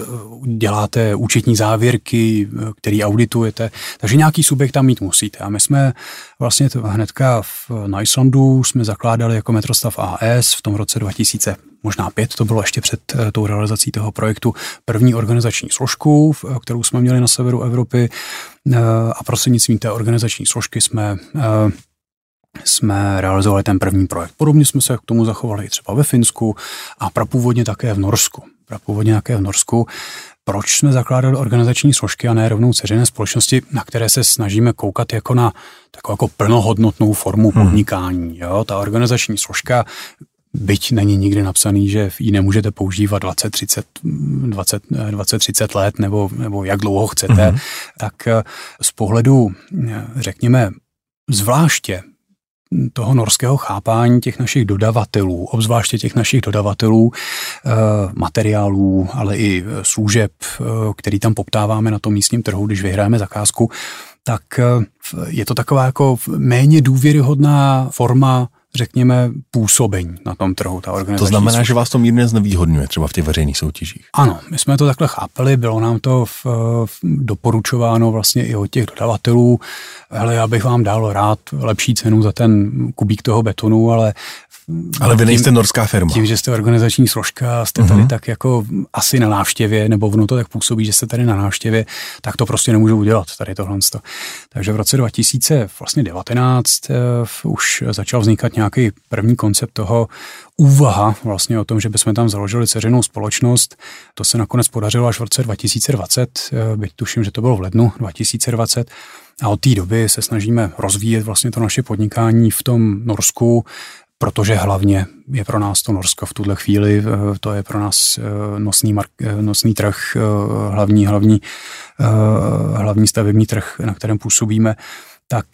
děláte účetní závěrky, který auditujete, takže nějaký subjekt tam mít musíte. A my jsme vlastně hnedka v, na Islandu jsme zakládali jako metrostav AS v tom roce 2000 možná pět, to bylo ještě před eh, tou realizací toho projektu, první organizační složku, kterou jsme měli na severu Evropy eh, a prostřednictvím té organizační složky jsme eh, jsme realizovali ten první projekt. Podobně jsme se k tomu zachovali i třeba ve Finsku a prapůvodně také v Norsku. Prapůvodně také v Norsku. Proč jsme zakládali organizační složky a ne rovnou ceřené společnosti, na které se snažíme koukat jako na takovou jako plnohodnotnou formu hmm. podnikání. Jo? Ta organizační složka byť není nikdy napsaný, že ji nemůžete používat 20, 30, 20, 20 30 let nebo, nebo jak dlouho chcete, mm-hmm. tak eh, z pohledu, eh, řekněme, zvláště toho norského chápání těch našich dodavatelů, obzvláště těch našich dodavatelů e, materiálů, ale i služeb, který tam poptáváme na tom místním trhu, když vyhráme zakázku, tak je to taková jako méně důvěryhodná forma řekněme, působení na tom trhu. Ta organizační to znamená, služba. že vás to mírně znevýhodňuje třeba v těch veřejných soutěžích. Ano, my jsme to takhle chápali, bylo nám to v, v doporučováno vlastně i od těch dodavatelů. Ale já bych vám dal rád lepší cenu za ten kubík toho betonu, ale ale vy nejste norská firma. Tím, že jste organizační složka, jste tady uh-huh. tak jako asi na návštěvě, nebo ono to tak působí, že jste tady na návštěvě, tak to prostě nemůžu udělat tady tohle. Takže v roce 2019 uh, eh, už začal vznikat nějaký první koncept toho úvaha vlastně o tom, že bychom tam založili ceřinou společnost. To se nakonec podařilo až v roce 2020, uh, byť tuším, že to bylo v lednu 2020. A od té doby se snažíme rozvíjet vlastně to naše podnikání v tom Norsku, protože hlavně je pro nás to Norsko v tuhle chvíli, eh, to je pro nás eh, nosný, mark, eh, nosný trh, hlavní, hlavní, hlavní stavební trh, na kterém působíme, tak,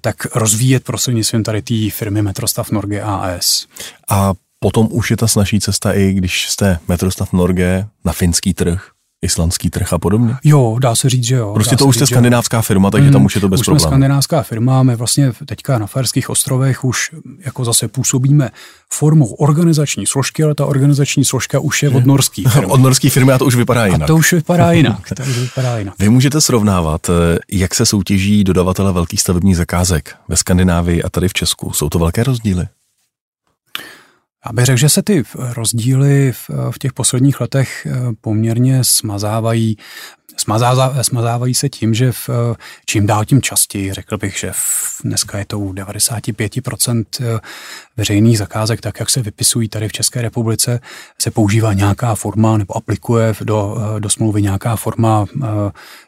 tak rozvíjet prostřednictvím tady té firmy Metrostav Norge AS. A potom už je ta snažší cesta i když jste metrostav Norge na finský trh, islandský trh a podobně? Jo, dá se říct, že jo. Prostě to už jste skandinávská firma, takže mm, tam už je to bez už problémů. Jsme skandinávská firma, my vlastně teďka na Fajerských ostrovech už jako zase působíme formou organizační složky, ale ta organizační složka už je od norský firmy. od norský firmy a to už vypadá jinak. A to už vypadá jinak. to už vypadá jinak. Vy můžete srovnávat, eh, jak se soutěží dodavatele velkých stavebních zakázek ve Skandinávii a tady v Česku. Jsou to velké rozdíly? Já bych řekl, že se ty rozdíly v, v těch posledních letech eh, poměrně smazávají. Smazá, smazávají se tím, že v, čím dál tím častěji, řekl bych, že v, dneska je to u 95% eh, veřejných zakázek, tak jak se vypisují tady v České republice, se používá nějaká forma nebo aplikuje do, eh, do smlouvy nějaká forma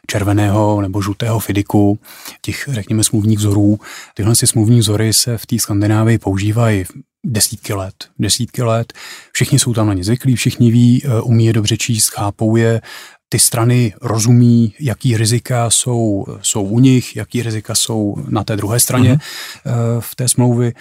červeného nebo žlutého fidiku, těch, řekněme, smluvních vzorů. Tyhle si smluvní vzory se v té Skandinávii používají desítky let. Desítky let. Všichni jsou tam na ně zvyklí, všichni ví, eh, umí je dobře číst, chápou je, ty strany rozumí, jaký rizika jsou, jsou u nich, jaký rizika jsou na té druhé straně mm-hmm. v té smlouvy.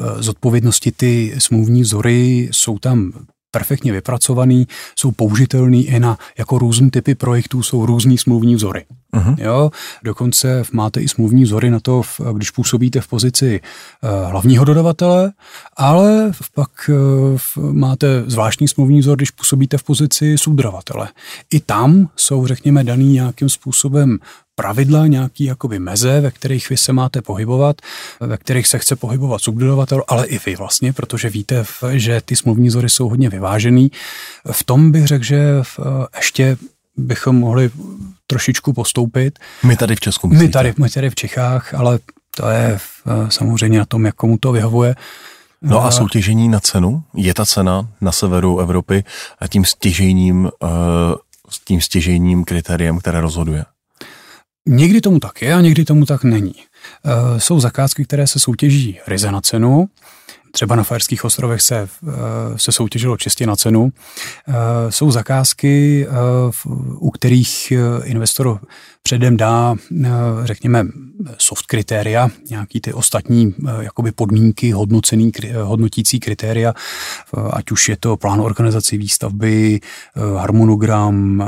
Eh, zodpovědnosti ty smluvní vzory jsou tam perfektně vypracovaný, jsou použitelný i na jako různé typy projektů, jsou různý smluvní vzory. Uh-huh. Jo, dokonce máte i smluvní vzory na to, když působíte v pozici uh, hlavního dodavatele, ale pak uh, máte zvláštní smluvní vzor, když působíte v pozici subdodavatele. I tam jsou, řekněme, daný nějakým způsobem pravidla, nějaký jakoby meze, ve kterých vy se máte pohybovat, ve kterých se chce pohybovat subdodavatel, ale i vy vlastně, protože víte, že ty smluvní vzory jsou hodně vyvážený. V tom bych řekl, že ještě bychom mohli trošičku postoupit. My tady v Česku myslíte? My tady, my tady v Čechách, ale to je samozřejmě na tom, jak komu to vyhovuje. No a soutěžení na cenu? Je ta cena na severu Evropy a tím stěžejním, s tím stěžejním kritériem, které rozhoduje? Někdy tomu tak je a někdy tomu tak není. Jsou zakázky, které se soutěží ryze na cenu, Třeba na Fajerských ostrovech se, eh, se soutěžilo čistě na cenu. Eh, jsou zakázky, eh, u kterých investor předem dá, řekněme, soft kritéria, nějaký ty ostatní jakoby podmínky, hodnocený, hodnotící kritéria, ať už je to plán organizace výstavby, harmonogram,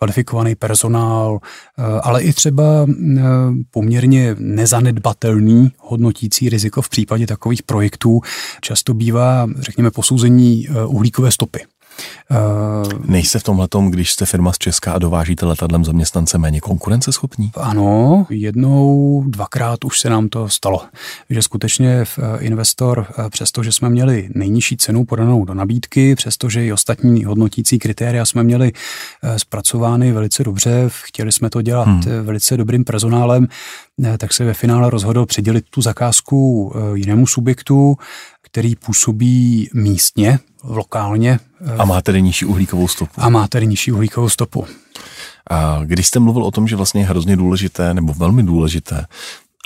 kvalifikovaný personál, eh, ale i třeba eh, poměrně nezanedbatelný hodnotící riziko v případě takových projektů často bývá, řekněme, posouzení eh, uhlíkové stopy. Uh, Nejste v tomhle tom, když jste firma z Česka a dovážíte letadlem zaměstnance méně konkurenceschopní? Ano, jednou, dvakrát už se nám to stalo. Že skutečně investor, přestože jsme měli nejnižší cenu podanou do nabídky, přestože i ostatní hodnotící kritéria jsme měli zpracovány velice dobře, chtěli jsme to dělat hmm. velice dobrým personálem, tak se ve finále rozhodl předělit tu zakázku jinému subjektu, který působí místně, lokálně. A má tedy nižší uhlíkovou stopu. A má tedy nižší uhlíkovou stopu. A když jste mluvil o tom, že vlastně je hrozně důležité, nebo velmi důležité,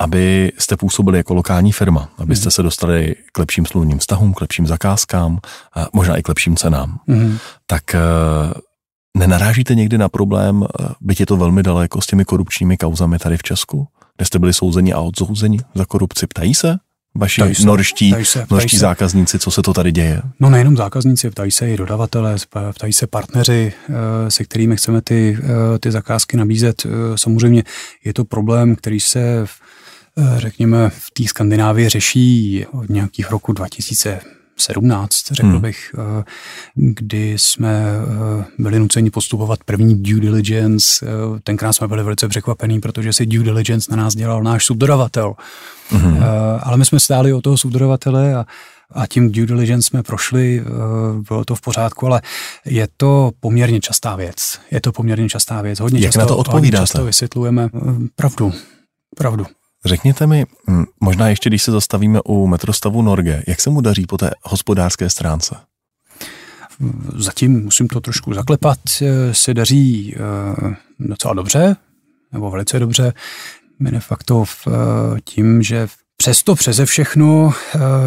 aby jste působili jako lokální firma, abyste mm. se dostali k lepším smluvním vztahům, k lepším zakázkám, a možná i k lepším cenám, mm. tak eh, nenarážíte někdy na problém, eh, byť je to velmi daleko s těmi korupčními kauzami tady v Česku, kde jste byli souzeni a odsouzeni za korupci? Ptají se? Vaši ptají se, norští, ptají se, ptají norští se. zákazníci, co se to tady děje? No nejenom zákazníci, ptají se i dodavatelé, ptají se partneři, eh, se kterými chceme ty, eh, ty zakázky nabízet. Eh, samozřejmě je to problém, který se řekněme v té Skandinávii řeší od nějakých roku 2000 17, řekl hmm. bych, kdy jsme byli nuceni postupovat první due diligence. Tenkrát jsme byli velice překvapení, protože si due diligence na nás dělal náš subdodavatel. Hmm. Ale my jsme stáli o toho subdodavatele a a tím due diligence jsme prošli, bylo to v pořádku, ale je to poměrně častá věc. Je to poměrně častá věc. Hodně Jak často, na to odpovídáte? Hodně často vysvětlujeme pravdu. Pravdu. Řekněte mi, hm, možná ještě když se zastavíme u metrostavu Norge, jak se mu daří po té hospodářské stránce? Zatím musím to trošku zaklepat, eh, se daří eh, docela dobře, nebo velice dobře. My de facto v, eh, tím, že Přesto přeze všechno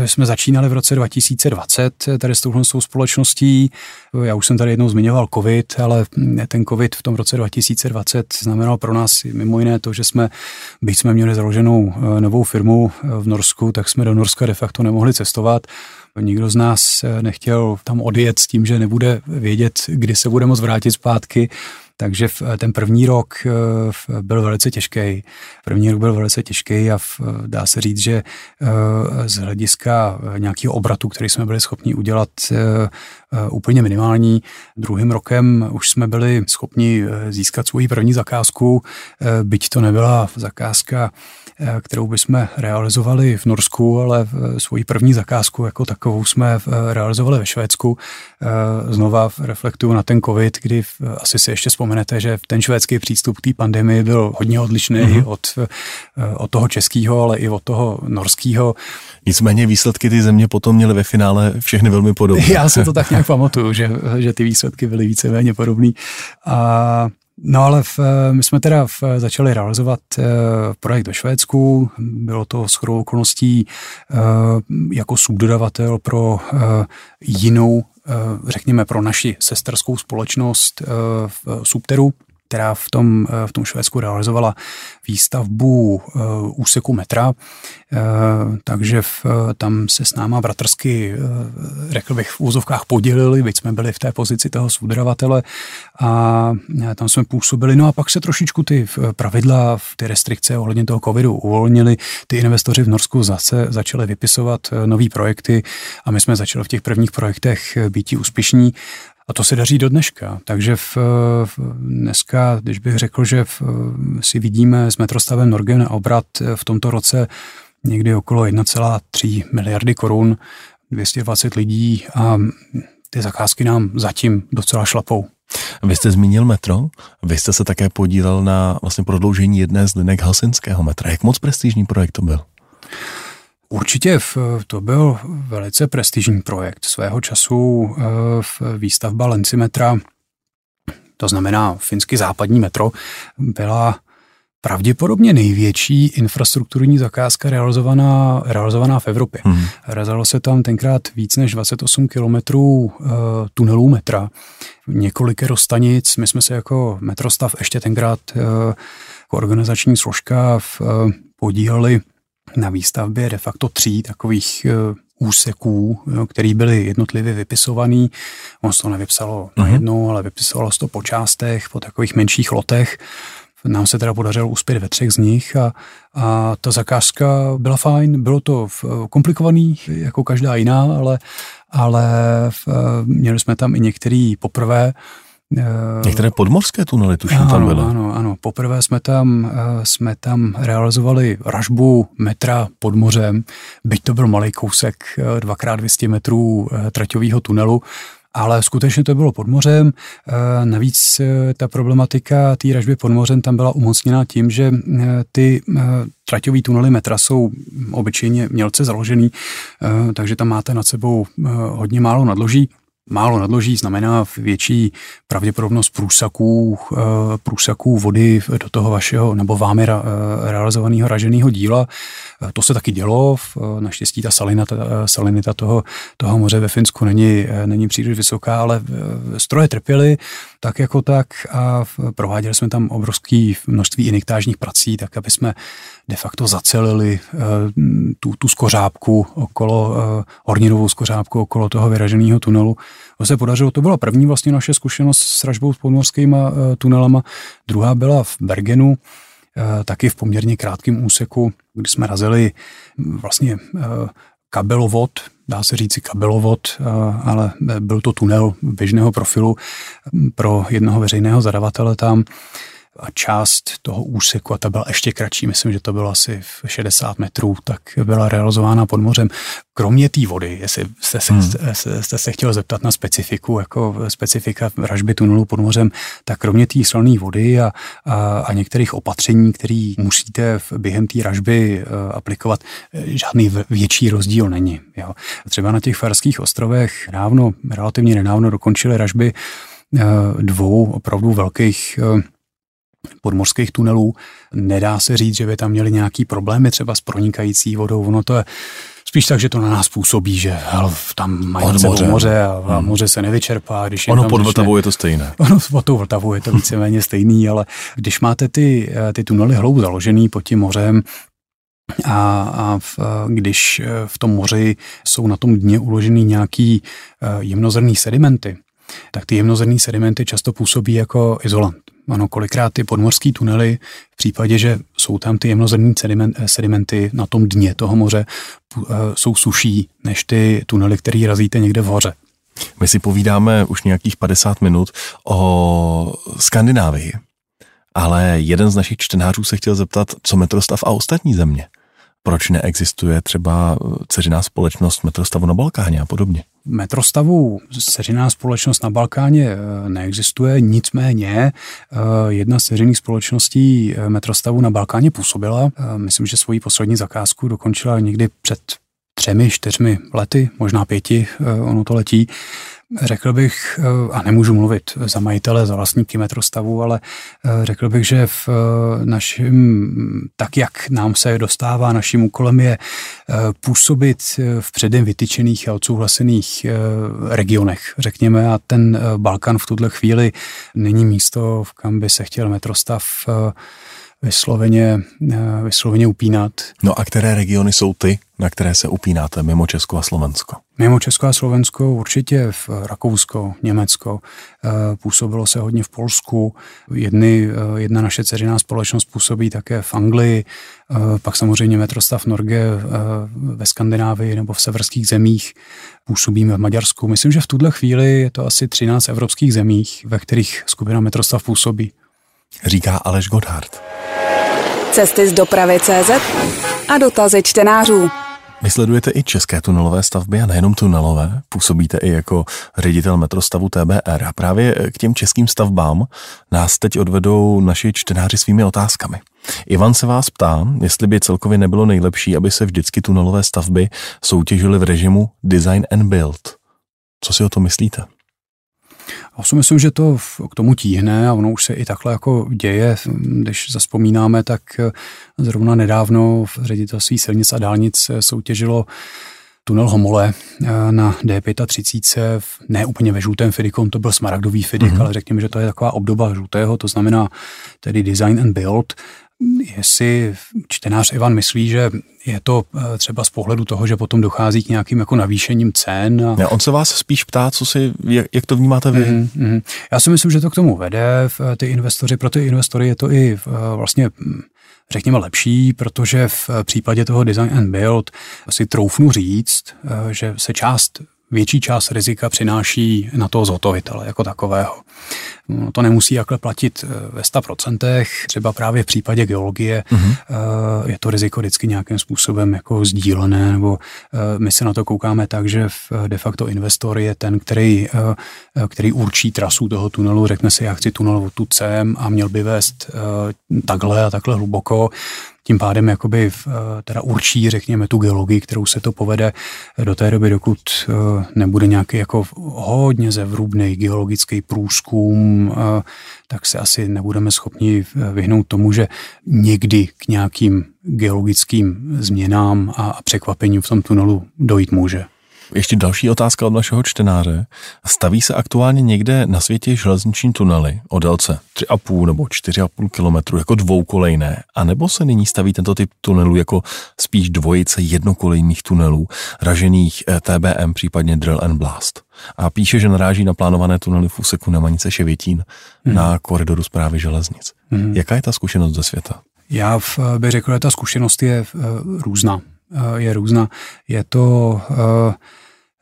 jsme začínali v roce 2020 tady s touhle společností. Já už jsem tady jednou zmiňoval COVID, ale ten COVID v tom roce 2020 znamenal pro nás mimo jiné to, že jsme, byť jsme měli založenou novou firmu v Norsku, tak jsme do Norska de facto nemohli cestovat. Nikdo z nás nechtěl tam odjet s tím, že nebude vědět, kdy se bude moct vrátit zpátky. Takže ten první rok eh, byl velice těžký. První rok byl velice těžký a dá se říct, že eh, z hlediska nějakého obratu, který jsme byli schopni udělat, eh, úplně minimální. Druhým rokem už jsme byli schopni získat svoji první zakázku, byť to nebyla zakázka Eh, kterou bychom realizovali v Norsku, ale svoji první zakázku jako takovou jsme eh, realizovali ve Švédsku. Eh, znova reflektuju na ten covid, kdy asi si ještě vzpomenete, že ten švédský přístup k té pandemii byl hodně odlišný mm-hmm. od, od toho českého, ale i od toho norského. Nicméně výsledky ty země potom měly ve finále všechny velmi podobné. Já se to tak nějak pamatuju, že, že ty výsledky byly víceméně podobné. A No ale v, my jsme teda v, začali realizovat uh, projekt ve Švédsku, bylo to s okolností uh, jako subdodavatel pro uh, jinou, řekněme pro naši sesterskou společnost v Subteru, která v tom, v tom Švédsku realizovala výstavbu uh, úseku metra, uh, takže v, tam se s náma bratrsky, řekl bych, v úzovkách podělili, byť jsme byli v té pozici toho sudravatele a tam jsme působili. No a pak se trošičku ty pravidla, ty restrikce ohledně toho covidu uvolnili. Ty investoři v Norsku zase začali vypisovat nové projekty a my jsme začali v těch prvních projektech být úspěšní a to se daří do dneška. Takže v, v dneska, když bych řekl, že v, si vidíme s metrostavem Norgen obrat v tomto roce někdy okolo 1,3 miliardy korun, 220 lidí a ty zakázky nám zatím docela šlapou. Vy jste zmínil metro, vy jste se také podílel na vlastně prodloužení jedné z linek Helsinského metra. Jak moc prestižní projekt to byl? Určitě to byl velice prestižní projekt svého času eh, v výstavba Lencimetra, to znamená finsky západní metro, byla pravděpodobně největší infrastrukturní zakázka realizovaná, realizovaná v Evropě. Hmm. Realizovalo se tam tenkrát víc než 28 kilometrů uh, tunelů metra, několik stanic. My jsme se jako metrostav ještě tenkrát uh, jako organizační složka v, uh, podíleli na výstavbě de facto tří takových e, úseků, které byly jednotlivě vypisovaný. On se to nevypsalo uh-huh. najednou, ale vypisovalo se to po částech, po takových menších lotech. Nám se teda podařilo uspět ve třech z nich a, a ta zakázka byla fajn. Bylo to komplikovaný, jako každá jiná, ale, ale v, měli jsme tam i některý poprvé, Některé podmorské tunely tuším ano, tam byly. Ano, ano. Poprvé jsme tam, eh, jsme tam realizovali ražbu metra pod mořem, byť to byl malý kousek, 2x200 eh, metrů traťového tunelu, ale skutečně to bylo pod mořem. Navíc ta problematika té ražby pod mořem tam byla umocněná tím, že ty traťové tunely metra jsou obyčejně mělce založený, takže tam máte nad sebou hodně málo nadloží málo nadloží znamená větší pravděpodobnost průsaků, eh, průsaků vody do toho vašeho nebo vámi eh, realizovaného raženého díla. Eh, to se taky dělo, naštěstí ta salinita, salinita toho, toho moře ve Finsku není, není příliš vysoká, ale stroje trpěly tak jako tak a prováděli jsme tam obrovské množství iniktážních prací, tak aby jsme de facto zacelili tu, tu skořápku okolo, horninovou skořápku okolo toho vyraženého tunelu. To se podařilo, to byla první vlastně naše zkušenost s ražbou s podmorskými eh, tunelama. Druhá byla v Bergenu, eh, taky v poměrně krátkém úseku, kdy jsme razili hm, vlastně eh, kabelovod, dá se říci kabelovod, ale byl to tunel běžného profilu hm, pro jednoho veřejného zadavatele tam a část toho úseku, a ta byla ještě kratší, myslím, že to bylo asi v 60 metrů, tak byla realizována pod mořem. Kromě té vody, jestli jste se, hmm. jste, jste se chtěl zeptat na specifiku, jako specifika ražby tunelu pod mořem, tak kromě té silné vody a, a, a některých opatření, které musíte v, během té ražby uh, aplikovat, žádný větší rozdíl není. Jo. Třeba na těch Farských ostrovech dávno, relativně nedávno dokončili ražby uh, dvou opravdu velkých podmořských tunelů. Nedá se říct, že by tam měli nějaký problémy třeba s pronikající vodou. Ono to je spíš tak, že to na nás působí, že hel, tam mají moře. moře a, a hmm. moře se nevyčerpá. Když ono pod Vltavou je to stejné. Ono pod tou Vltavou je to víceméně stejný, ale když máte ty, ty tunely hloub založený pod tím mořem, a, a v, když v tom moři jsou na tom dně uložený nějaký jemnozrný sedimenty, tak ty jemnozrný sedimenty často působí jako izolant. Ano, kolikrát ty podmorské tunely, v případě, že jsou tam ty jemnozrnné sedimenty na tom dně toho moře, jsou suší než ty tunely, které razíte někde v hoře. My si povídáme už nějakých 50 minut o Skandinávii, ale jeden z našich čtenářů se chtěl zeptat, co metrostav a ostatní země. Proč neexistuje třeba ceřiná společnost metrostavu na Balkáně a podobně? Metrostavu seřiná společnost na Balkáně eh, neexistuje, nicméně eh, jedna z seřiných společností eh, metrostavu na Balkáně působila. Myslím, že svoji poslední zakázku dokončila někdy před třemi, čtyřmi lety, možná pěti, ono to letí. Řekl bych, eh, a nemůžu mluvit za majitele, za vlastníky metrostavu, ale eh, řekl bych, že v eh, našem, tak jak nám se dostává, naším úkolem je působit v předem vytyčených a odsouhlasených regionech, řekněme, a ten Balkan v tuhle chvíli není místo, kam by se chtěl metrostav vysloveně, vysloveně upínat. No a které regiony jsou ty, na které se upínáte mimo Česko a Slovensko? Mimo Česko a Slovensko určitě v Rakousko, Německo, eh, působilo se hodně v Polsku, Jedny, eh, jedna naše dceřiná společnost působí také v Anglii, eh, pak samozřejmě metrostav Norge ve Skandinávii nebo v severských zemích, působíme v Maďarsku. Myslím, že v tuhle chvíli je to asi 13 evropských zemích, ve kterých skupina metrostav působí. Říká Aleš Godhard. Cesty z dopravy CZ a dotazy čtenářů. Vy sledujete i české tunelové stavby a nejenom tunelové, působíte i jako ředitel metrostavu TBR a právě k těm českým stavbám nás teď odvedou naši čtenáři svými otázkami. Ivan se vás ptá, jestli by celkově nebylo nejlepší, aby se vždycky tunelové stavby soutěžily v režimu design and build. Co si o to myslíte? Já si myslím, že to k tomu tíhne a ono už se i takhle jako děje. Když zaspomínáme, tak eh, zrovna nedávno v ředitelství silnic a dálnic soutěžilo tunel Homole eh, na D35, ne úplně ve žlutém Fidikon, to byl smaragdový Fidik, mm-hmm. ale řekněme, že to je taková obdoba žlutého, to znamená tedy design and build jestli čtenář Ivan myslí, že je to eh, třeba z pohledu toho, že potom dochází k nějakým jako navýšením cen. A... Ne, on se vás spíš ptá, co si, jak, jak to vnímáte vy? Mm, mm. Já si myslím, že to k tomu vede. Ty investoři, pro ty investory je to i eh, vlastně hm, řekněme lepší, protože v případě toho design and build si troufnu říct, eh, že se část větší část rizika přináší na toho zhotovitele jako takového. No, to nemusí jakhle platit eh, ve 100%, třeba právě v případě geologie mm-hmm. je to riziko vždycky nějakým způsobem jako sdílené, nebo eh, my se na to koukáme tak, že de facto investor je ten, který, který určí trasu toho tunelu, řekne si, já chci tunel odtud sem a měl by vést takhle a takhle hluboko. Tím pádem jakoby eh, teda určí, řekněme, tu geologii, kterou se to povede. Do té doby, dokud nebude nějaký jako hodně zevrubný geologický průzkum, eh, tak se asi nebudeme schopni vyhnout tomu, že někdy k nějakým geologickým změnám a překvapením v tom tunelu dojít může. Ještě další otázka od našeho čtenáře. Staví se aktuálně někde na světě železniční tunely o délce 3,5 nebo 4,5 kilometru jako dvoukolejné, anebo se nyní staví tento typ tunelů jako spíš dvojice jednokolejných tunelů, ražených eh, TBM, případně Drill and Blast? A píše, že naráží na plánované tunely v úseku Nemanice Ševětín hmm. na koridoru zprávy železnic. Hmm. Jaká je ta zkušenost ze světa? Já bych řekl, že ta zkušenost je eh, různá. Eh, je různá. Je to, eh,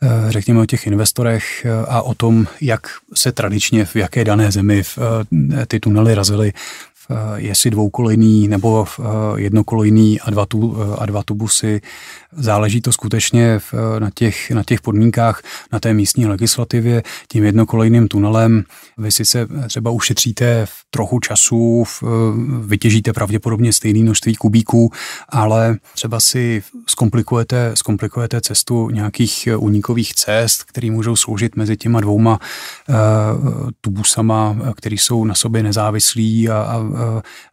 eh, řekněme, o těch investorech a o tom, jak se tradičně v jaké dané zemi ty tunely razily jestli dvoukolejný nebo jednokolejný a dva, tu, a dva tubusy. Záleží to skutečně na těch, na těch podmínkách, na té místní legislativě. Tím jednokolejným tunelem vy sice třeba ušetříte trochu času, vytěžíte pravděpodobně stejný množství kubíků, ale třeba si zkomplikujete, zkomplikujete cestu nějakých unikových cest, které můžou sloužit mezi těma dvouma tubusama, které jsou na sobě nezávislí a, a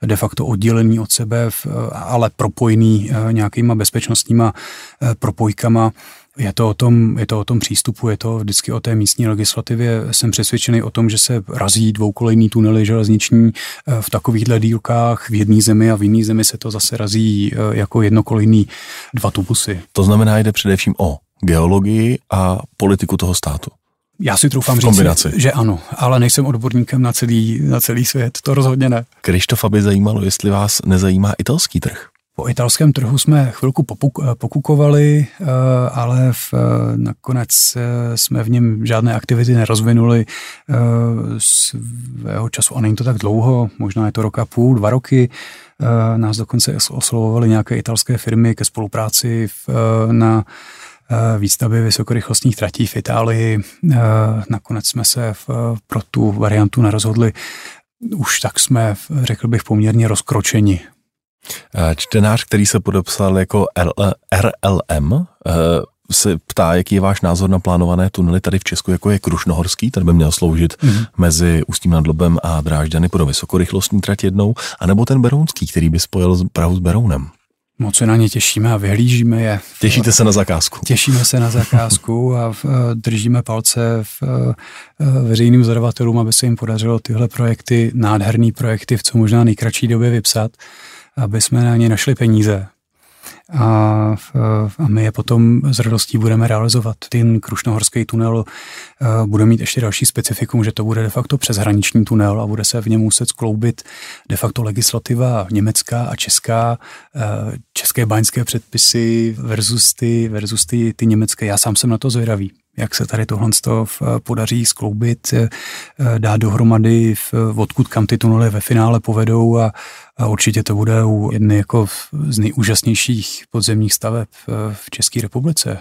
de facto oddělený od sebe, ale propojený uh, nějakýma bezpečnostníma propojkama Je to, o tom, je to o tom přístupu, je to vždycky o té místní legislativě. Jsem přesvědčený o tom, že se razí dvoukolejný tunely železniční v takovýchhle dílkách v jedné zemi a v jiné zemi se to zase razí jako jednokolejný dva tubusy. To znamená, jde především o geologii a politiku toho státu. Já si troufám říct, že ano, ale nejsem odborníkem na celý, na celý svět, to rozhodně ne. Krištofa by zajímalo, jestli vás nezajímá italský trh. Po italském trhu jsme chvilku popuk, pokukovali, eh, ale v, eh, nakonec eh, jsme v něm žádné aktivity nerozvinuli svého času, a není to tak dlouho, možná je to rok a půl, dva roky. Nás dokonce oslovovali nějaké italské firmy ke spolupráci v, na výstavby vysokorychlostních tratí v Itálii. Nakonec jsme se pro tu variantu nerozhodli. Už tak jsme, řekl bych, poměrně rozkročeni. Čtenář, který se podepsal jako RLM, se ptá, jaký je váš názor na plánované tunely tady v Česku, jako je Krušnohorský, ten by měl sloužit mm. mezi Ústím nad Lobem a Drážďany pro vysokorychlostní trať jednou, anebo ten Berounský, který by spojil Prahu s Berounem. Moc se na ně těšíme a vyhlížíme je. Těšíte se na zakázku? Těšíme se na zakázku a v, držíme palce v, veřejným zadavatelům, aby se jim podařilo tyhle projekty, nádherné projekty v co možná nejkratší době vypsat, aby jsme na ně našli peníze a, a my je potom s radostí budeme realizovat. Ten Krušnohorský tunel bude mít ještě další specifikum, že to bude de facto přeshraniční tunel a bude se v něm muset skloubit de facto legislativa německá a česká, české báňské předpisy versus ty, versus ty, ty německé. Já sám jsem na to zvědavý jak se tady tohle podaří skloubit, dát dohromady, odkud kam ty tunely ve finále povedou a, a určitě to bude u jedny jako z nejúžasnějších podzemních staveb v České republice.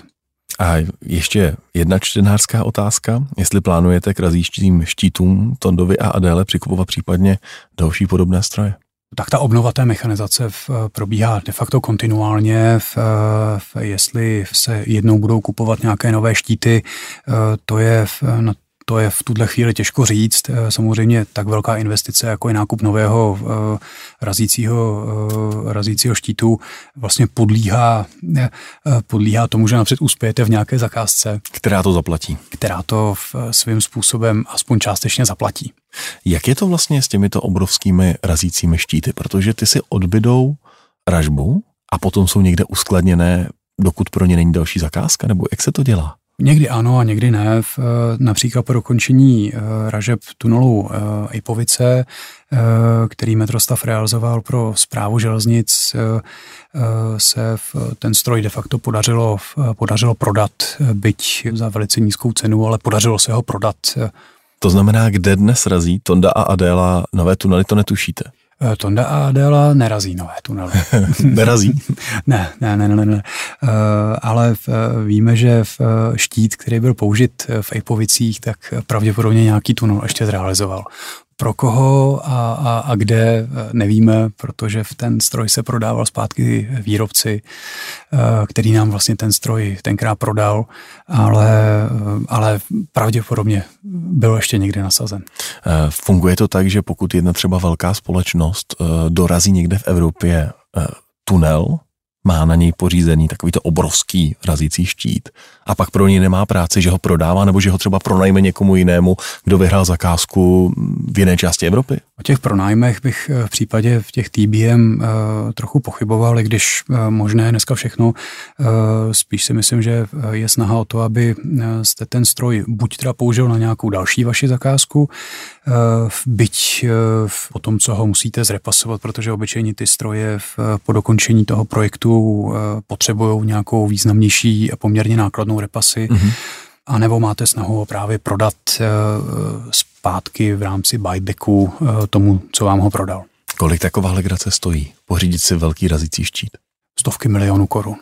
A ještě jedna čtenářská otázka. Jestli plánujete k razíštím štítům Tondovi a Adéle přikupovat případně další podobné stroje? Tak ta obnova té mechanizace v, probíhá de facto kontinuálně. V, v, jestli se jednou budou kupovat nějaké nové štíty, to je v, na to je v tuhle chvíli těžko říct. Eh, samozřejmě tak velká investice, jako je nákup nového uh, razícího, uh, razícího štítu, vlastně podlíhá, podlíhá tomu, že napřed uspějete v nějaké zakázce. Která to zaplatí. Která to v, svým způsobem aspoň částečně zaplatí. Jak je to vlastně s těmito obrovskými razícími štíty? Protože ty si odbydou ražbu a potom jsou někde uskladněné, dokud pro ně není další zakázka, nebo jak se to dělá? Někdy ano a někdy ne. Eh, například po dokončení uh, ražeb tunelu uh, Ipovice, který Metrostav realizoval pro zprávu železnic, se v, ten stroj de facto podařilo, podařilo prodat, byť za velice nízkou cenu, ale podařilo se ho prodat. To znamená, kde dnes razí Tonda a Adéla nové tunely, to netušíte? Eh, Tonda a Adela nerazí nové tunely. nerazí? ne, ne, ne, ne, ne. Uh, ale eh, víme, že v štít, který byl použit v Ejpovicích, tak pravděpodobně nějaký tunel ještě zrealizoval. Pro koho a, a, a kde eh, nevíme, protože v ten stroj se prodával zpátky výrobci, eh, který nám vlastně ten stroj tenkrát prodal, ale, eh, ale pravděpodobně byl ještě někde nasazen. Funguje to tak, že pokud jedna třeba velká společnost dorazí někde v Evropě tunel, má na něj pořízený takovýto obrovský razící štít a pak pro něj nemá práci, že ho prodává nebo že ho třeba pronajme někomu jinému, kdo vyhrál zakázku v jiné části Evropy? O těch pronájmech bych eh, v případě v těch TBM eh, trochu pochyboval, i když uh, možné dneska všechno. Spíš si myslím, že je snaha o to, aby jste ten stroj buď teda použil na nějakou další vaši zakázku, byť po tom, co ho musíte zrepasovat, protože obyčejně ty stroje po dokončení toho projektu uh, potřebují nějakou významnější a poměrně nákladnou repasy. Mm-hmm a nebo máte snahu ho právě prodat uh, zpátky v rámci buybacku uh, tomu, co vám ho prodal. Kolik taková legrace stojí? Pořídit si velký razící štít? Stovky milionů korun.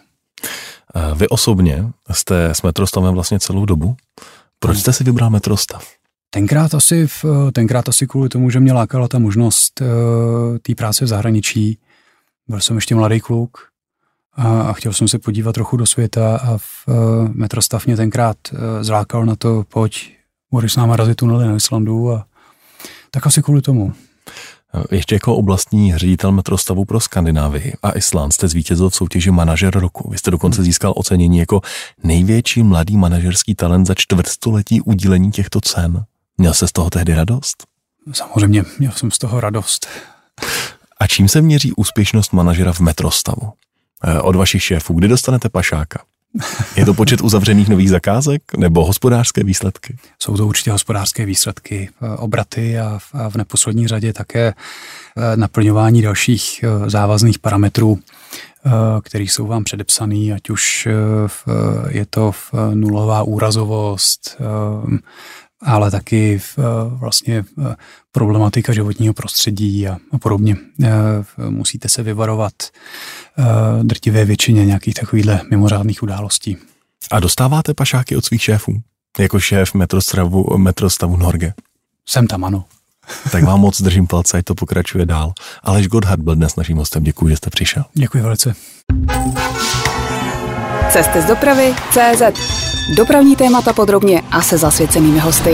Vy osobně jste s metrostavem vlastně celou dobu. Proč jste si vybral metrostav? Tenkrát asi, v, tenkrát asi kvůli tomu, že mě lákala ta možnost té práce v zahraničí. Byl jsem ještě mladý kluk, a, a chtěl jsem se podívat trochu do světa a v uh, metrostav mě tenkrát uh, zlákal na to, pojď, budeš s náma razit tunely na Islandu a tak asi kvůli tomu. Ještě jako oblastní ředitel metrostavu pro Skandinávii a Island jste zvítězil v soutěži Manažer roku. Vy jste dokonce získal ocenění jako největší mladý manažerský talent za čtvrtstoletí udílení těchto cen. Měl se z toho tehdy radost? Samozřejmě, měl jsem z toho radost. A čím se měří úspěšnost manažera v metrostavu? Eh, od vašich šéfů, kdy dostanete pašáka? Je to počet uzavřených nových zakázek nebo hospodářské výsledky? Jsou to určitě hospodářské výsledky, eh, obraty a v neposlední řadě také eh, naplňování dalších závazných parametrů, které jsou vám předepsaný, ať už je to nulová úrazovost, ale v, eh, vlastně eh, problematika životního prostředí a, a podobně. Eh, musíte se vyvarovat drtivé většině nějakých takovýchhle mimořádných událostí. A dostáváte pašáky od svých šéfů? Jako šéf metrostavu, metrostavu Norge? Jsem tam, ano. tak vám moc držím palce, ať to pokračuje dál. Aleš Godhard byl dnes naším hostem. Děkuji, že jste přišel. Děkuji velice. Cesty z dopravy CZ. Dopravní témata podrobně a se zasvěcenými hosty.